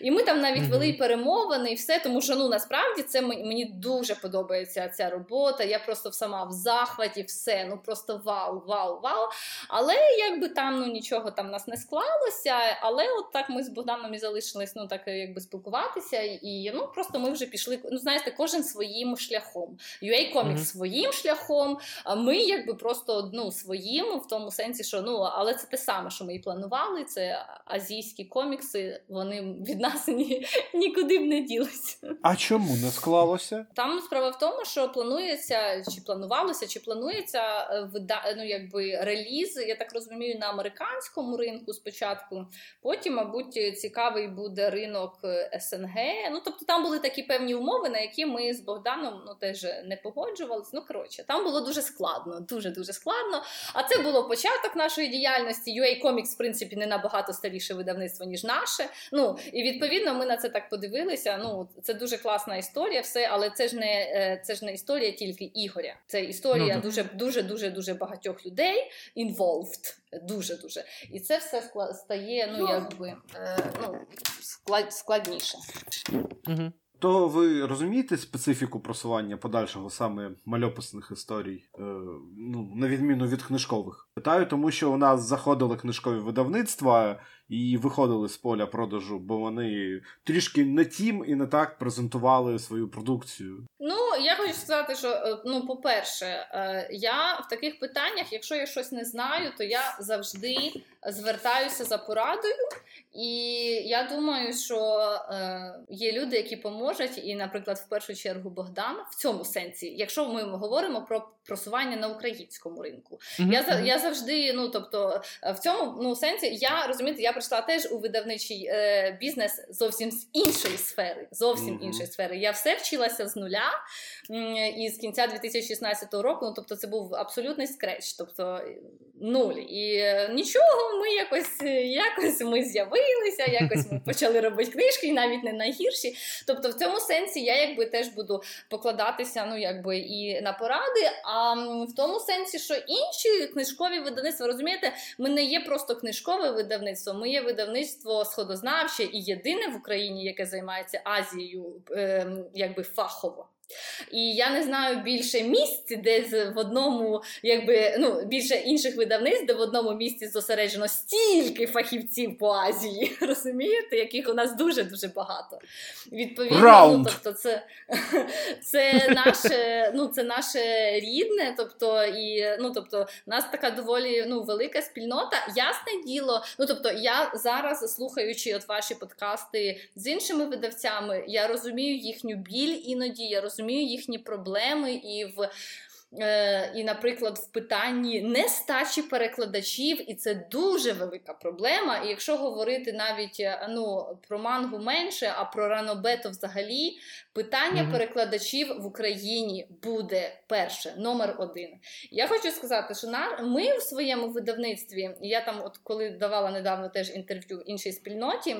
І ми там навіть вели перемовини і все, тому що ну насправді це мені дуже подобається ця робота. Я просто сама в захваті, все. Ну просто вау, вау, вау. Але якби там ну нічого там нас не склалося. Але от так ми з Богданом і залишились ну так якби спілкуватися. І ну просто ми вже пішли. Ну, знаєте, кожен своїм шляхом. UA Comics mm-hmm. своїм шляхом. А ми якби просто ну, своїм в тому сенсі, що ну але це те саме, що ми і планували. Це азійські комікси. Вони від нас ні, нікуди б не ділися. А чому не склалося? Там справа в тому, що планується чи планувалося, чи планується е, ну, якби реліз. Я так розумію, на американському ринку спочатку. Потім, мабуть, цікавий буде ринок е, СНГ. Ну тобто там були такі певні умови, на які ми з Богданом ну теж не погоджувалися. Ну коротше, там було дуже складно, дуже дуже складно. А це було початок нашої діяльності. UA Comics, в принципі, не набагато старіше видавництво ніж наше. Ну і відповідно ми на це так подивилися. Ну це дуже класна історія, все, але це ж не е, це ж не історія тільки Ігоря. Це історія ну, дуже дуже дуже дуже багатьох людей involved. Дуже дуже. І це все стає ну якби е, ну, склад, складніше. Угу. То ви розумієте специфіку просування подальшого саме мальописних історій, е, ну, на відміну від книжкових? Питаю, тому що у нас заходили книжкові видавництва і виходили з поля продажу, бо вони трішки не тім і не так презентували свою продукцію. Ну я хочу сказати, що е, ну, по-перше, е, я в таких питаннях, якщо я щось не знаю, то я завжди звертаюся за порадою. І я думаю, що е, є люди, які поможуть, і, наприклад, в першу чергу Богдан в цьому сенсі, якщо ми говоримо про просування на українському ринку, mm-hmm. я я завжди, ну тобто, в цьому ну сенсі я розумієте, я прийшла теж у видавничий е, бізнес зовсім з іншої сфери. Зовсім mm-hmm. іншої сфери. Я все вчилася з нуля і з кінця 2016 року. Ну тобто, це був абсолютний скреч, тобто нуль. І е, нічого, ми якось якось ми з'явилися, якось ми почали робити книжки, і навіть не найгірші. Тобто, в цьому сенсі я якби теж буду покладатися, ну якби і на поради. А в тому сенсі, що інші книжкові видавництва, розумієте, ми не є просто книжкове видавництво, ми є видавництво сходознавче і єдине в Україні, яке займається Азією, е, якби фахово. І я не знаю більше місць, де в одному, якби ну більше інших видавництв, де в одному місці зосереджено стільки фахівців по Азії, розумієте, яких у нас дуже дуже багато. Відповідно, ну, тобто, це це наше, ну це наше рідне, тобто і ну тобто, у нас така доволі ну велика спільнота. Ясне діло, ну тобто, я зараз слухаючи от ваші подкасти з іншими видавцями, я розумію їхню біль іноді. я розумію розумію їхні проблеми і в. Е, і, наприклад, в питанні нестачі перекладачів, і це дуже велика проблема. І якщо говорити навіть е, ну, про мангу менше, а про ранобето взагалі, питання mm-hmm. перекладачів в Україні буде перше, номер один. Я хочу сказати, що на ми в своєму видавництві, я там, от коли давала недавно теж інтерв'ю іншій спільноті.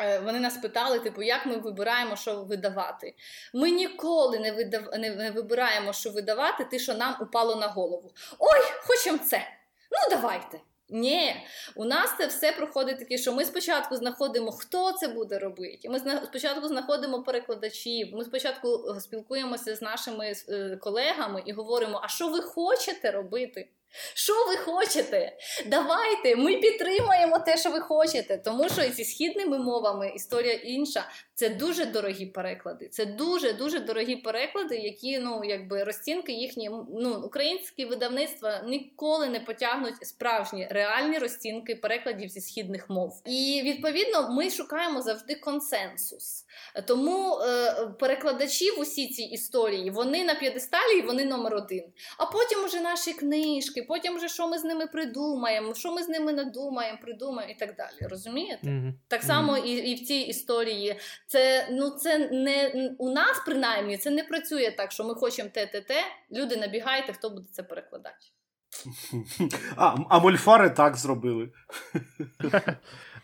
Е, вони нас питали, типу, як ми вибираємо, що видавати. Ми ніколи не видав... не, вибираємо, що видавати, те, що нам упало на голову. Ой, хочемо це. Ну, давайте. Ні, у нас це все проходить таке, що ми спочатку знаходимо, хто це буде робити. Ми спочатку знаходимо перекладачів. Ми спочатку спілкуємося з нашими е, колегами і говоримо: а що ви хочете робити? Що ви хочете? Давайте, ми підтримаємо те, що ви хочете. Тому що зі східними мовами історія інша. Це дуже дорогі переклади. Це дуже дуже дорогі переклади, які ну якби розцінки їхні ну українські видавництва ніколи не потягнуть справжні реальні розцінки перекладів зі східних мов. І відповідно ми шукаємо завжди консенсус. Тому е, перекладачі в усі ці історії вони на п'єдесталі і вони номер один. А потім уже наші книжки потім вже що ми з ними придумаємо, що ми з ними надумаємо, придумаємо і так далі. Розумієте? Мгм. Так само і, і в цій історії. Це ну це не у нас принаймні це не працює так, що ми хочемо те, те, те. Люди набігайте, хто буде це перекладати. А, а мольфари так зробили.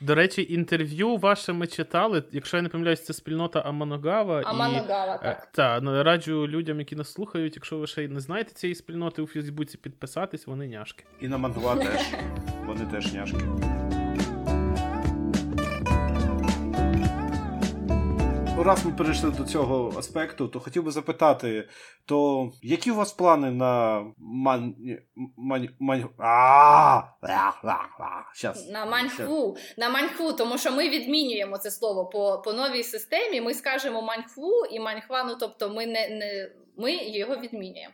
До речі, інтерв'ю ваше ми читали. Якщо я не помиляюсь, це спільнота Аманогава. Аманогава, І, так. е, та, ну, раджу людям, які нас слухають, якщо ви ще й не знаєте цієї спільноти у Фейсбуці, підписатись, вони няшки. І на мангва теж. Вони теж няшки. Раз ми перейшли до цього аспекту, то хотів би запитати: то які у вас плани на ман... На маньхву, на маньхву, тому що ми відмінюємо це слово по, новій системі. Ми скажемо маньхву і маньхва, ну тобто ми не ми його відмінюємо.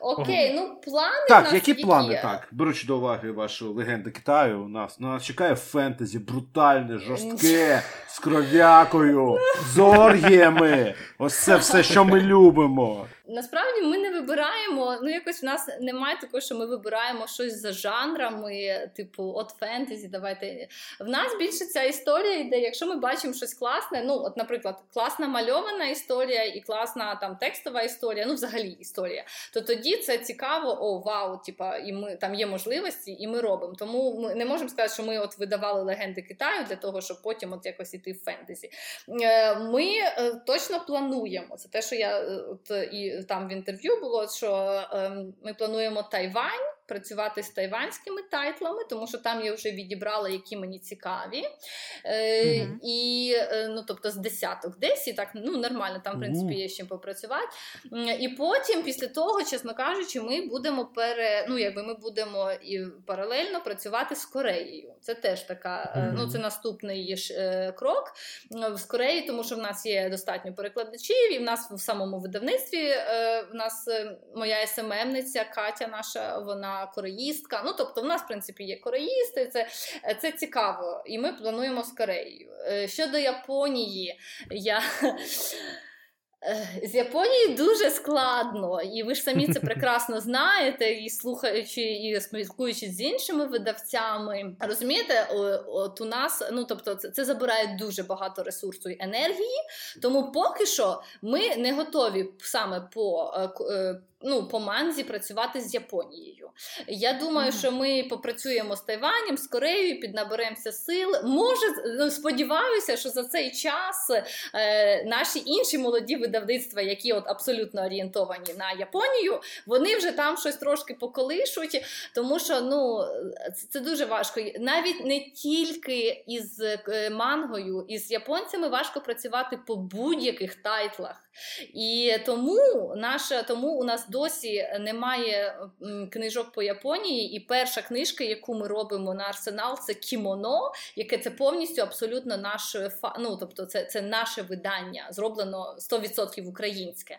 Окей, ну плани в Так, нас які плани? є? Так, беручи до уваги вашу легенду Китаю, у нас на нас чекає фентезі, брутальне, жорстке, з кров'якою, з оргіями. Ось це все, що ми любимо. Насправді ми не вибираємо. Ну якось в нас немає такого, що ми вибираємо щось за жанрами, типу от фентезі. Давайте в нас більше ця історія йде. Якщо ми бачимо щось класне, ну от, наприклад, класна мальована історія і класна там текстова історія, ну взагалі історія, то тоді це цікаво. О, вау, типа, і ми там є можливості, і ми робимо. Тому ми не можемо сказати, що ми от видавали легенди Китаю для того, щоб потім от якось іти в фентезі. Е, Ми е, точно плануємо. Це те, що я е, от і там в інтерв'ю було, що ем, ми плануємо Тайвань. Працювати з тайванськими тайтлами, тому що там я вже відібрала, які мені цікаві. Е, Мгм. І е, ну, тобто з десяток десь, і так ну, нормально, там, в принципі, є з чим попрацювати. І потім, після того, чесно кажучи, ми будемо пере, ну, якби ми будемо і паралельно працювати з Кореєю. Це теж така, е, ну, це наступний е, крок з Кореї, тому що в нас є достатньо перекладачів, і в нас в самому видавництві в нас моя СММниця Катя, наша, вона кореїстка. Ну, тобто, в нас, в принципі, є кореїсти, це, е, це цікаво, і ми плануємо з Кореєю. Е, Щодо Японії, я. Е, З Японією дуже складно, і ви ж самі це прекрасно знаєте, і слухаючи, і спілкуючись з іншими видавцями. Розумієте, от у нас, ну тобто, це, це забирає дуже багато ресурсу і енергії. Тому поки що ми не готові саме по. Ну, по манзі працювати з Японією. Я думаю, Мгм. що ми попрацюємо з Тайванем, з Кореєю, піднаберемося сил. Може, ну, сподіваюся, що за цей час е, наші інші молоді видавництва, які от абсолютно орієнтовані на Японію, вони вже там щось трошки поколишуть, тому що ну це, це дуже важко. Навіть не тільки із е, мангою, із японцями важко працювати по будь-яких тайтлах. І тому наша тому у нас досі немає книжок по Японії. І перша книжка, яку ми робимо на арсенал, це кімоно, яке це повністю абсолютно наш фа... ну, тобто це, це наше видання, зроблено 100% українське.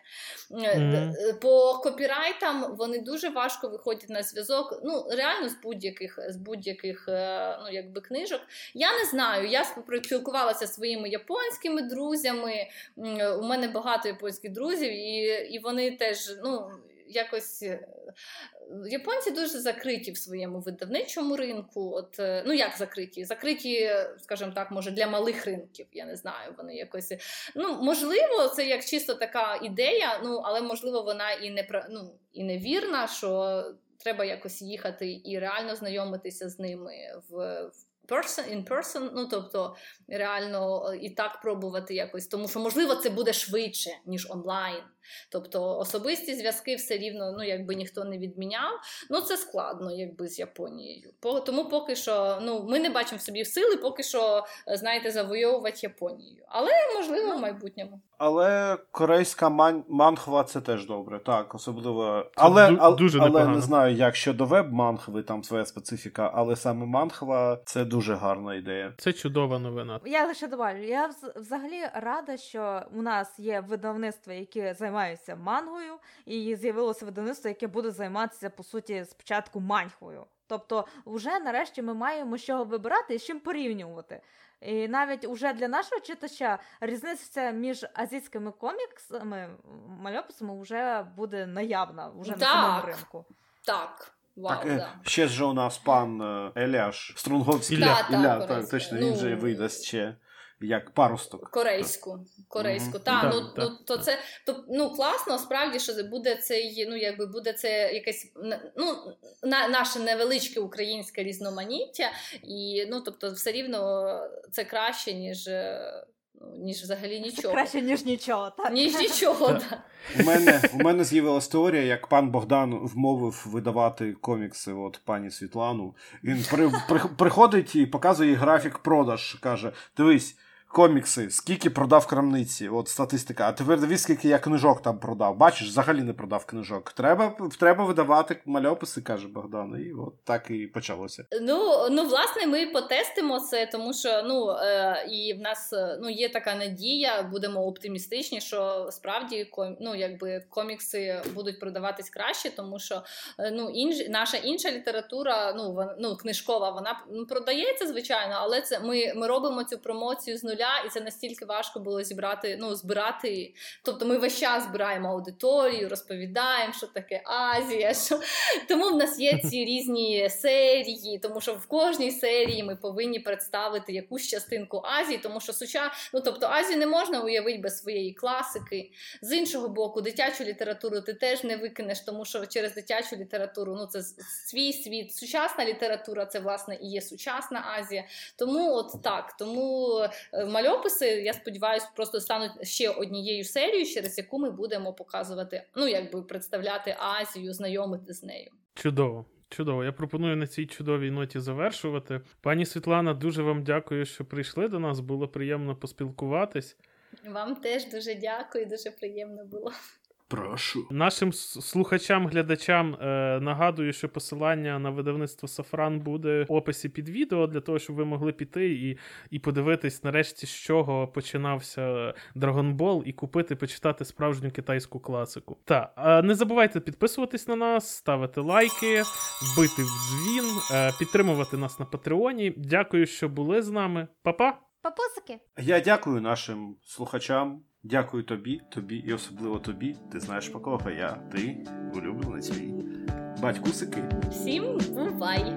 Д- По копірайтам вони дуже важко виходять на зв'язок. Ну реально з будь-яких з будь-яких е, ну якби книжок. Я не знаю. Я спілкувалася зі своїми японськими друзями. У мене багато японських друзів, і, і вони теж ну. Якось е, японці дуже закриті в своєму видавничому ринку. От е, ну як закриті? Закриті, скажімо так, може для малих ринків. Я не знаю. Вони якось ну можливо, це як чисто така ідея. Ну але можливо вона і не ну, і невірна, що треба якось їхати і реально знайомитися з ними в Person, in person, ну тобто реально е, і так пробувати якось, тому що можливо це буде швидше ніж онлайн. Тобто особисті зв'язки все рівно, ну якби ніхто не відміняв. Ну це складно, якби з Японією. Тому поки що ну ми не бачимо в собі сили, поки що е, знаєте, завойовувати Японію. Але можливо в майбутньому. Але корейська ман- манхва це теж добре, так, особливо. Але, ду- ал- дуже але не знаю, як щодо веб-манхви, там своя специфіка, але саме манхва це дуже гарна ідея. Це чудова новина. Я лише добавлю, я взагалі рада, що у нас є видавництва, які займаються мангою, і з'явилося видавництво, яке буде займатися по суті спочатку маньхвою. Тобто, вже нарешті ми маємо з чого вибирати і з чим порівнювати. І навіть уже для нашого читача різниця між азійськими коміксами, мальописами вже буде наявна вже на Так. самому ринку. Так. Вау, так, е, да. ще ж у нас пан е, Еляш Струнговський. Так, так, Ілля, так, корейський. точно, Ну, він же видасть ще як парусток. Корейську, корейську, Мгм. та Так, ну, так, ну то це то ну класно, справді що буде цей, ну якби буде це якесь ну на наше невеличке українське різноманіття, і ну тобто, все рівно це краще ніж е, ну, ніж взагалі Це нічого. краще, ніж нічого. Так? Ніж нічого, Так. да. У мене, у мене з'явилася теорія, як пан Богдан вмовив видавати комікси от пані Світлану. Він при, при, приходить і показує графік продаж. Каже: Дивись, комікси, скільки продав крамниці, от статистика. А тепер дивись, скільки я книжок там продав. Бачиш, взагалі не продав книжок. Треба, треба видавати мальописи, каже Богдан. І от так і почалося. Ну, ну, власне, ми потестимо це, тому що ну е, і в нас е, ну є така надія, будемо оптимістичні, що справді ком, ну, якби комікси будуть продаватись краще, тому що е, ну інж, наша інша література, ну вон, ну книжкова, вона ну, продається звичайно, але це ми, ми робимо цю промоцію з нуля, і це настільки важко було зібрати, ну збирати. Тобто, ми весь час збираємо аудиторію, розповідаємо, що таке Азія, що тому в нас є ці різні серії, тому що в кожній серії ми повинні представити якусь частинку Азії, тому що суча... ну, тобто Азію не можна уявити без своєї класики. З іншого боку, дитячу літературу ти теж не викинеш, тому що через дитячу літературу ну це свій світ. Сучасна література це власне і є сучасна Азія. Тому от так, тому е, мальописи, я сподіваюся, просто стануть ще однією серією, через яку ми будемо показувати, ну якби представляти Азію, знайомити з нею. Чудово. Чудово, я пропоную на цій чудовій ноті завершувати. Пані Світлана, дуже вам дякую, що прийшли до нас. Було приємно поспілкуватись. Вам теж дуже дякую, дуже приємно було. Прошу. Нашим слухачам, глядачам е, нагадую, що посилання на видавництво Сафран буде в описі під відео для того, щоб ви могли піти і, і подивитись нарешті, з чого починався Dragon Ball, і купити, почитати справжню китайську класику. Та е, не забувайте підписуватись на нас, ставити лайки, бити в дзвін, е, підтримувати нас на Патреоні. Дякую, що були з нами. Па-па! Папусики! Я дякую нашим слухачам. Дякую тобі, тобі і особливо тобі. Ти знаєш по кого я. Ти улюбленець мій. Батькусики. Всім бувай!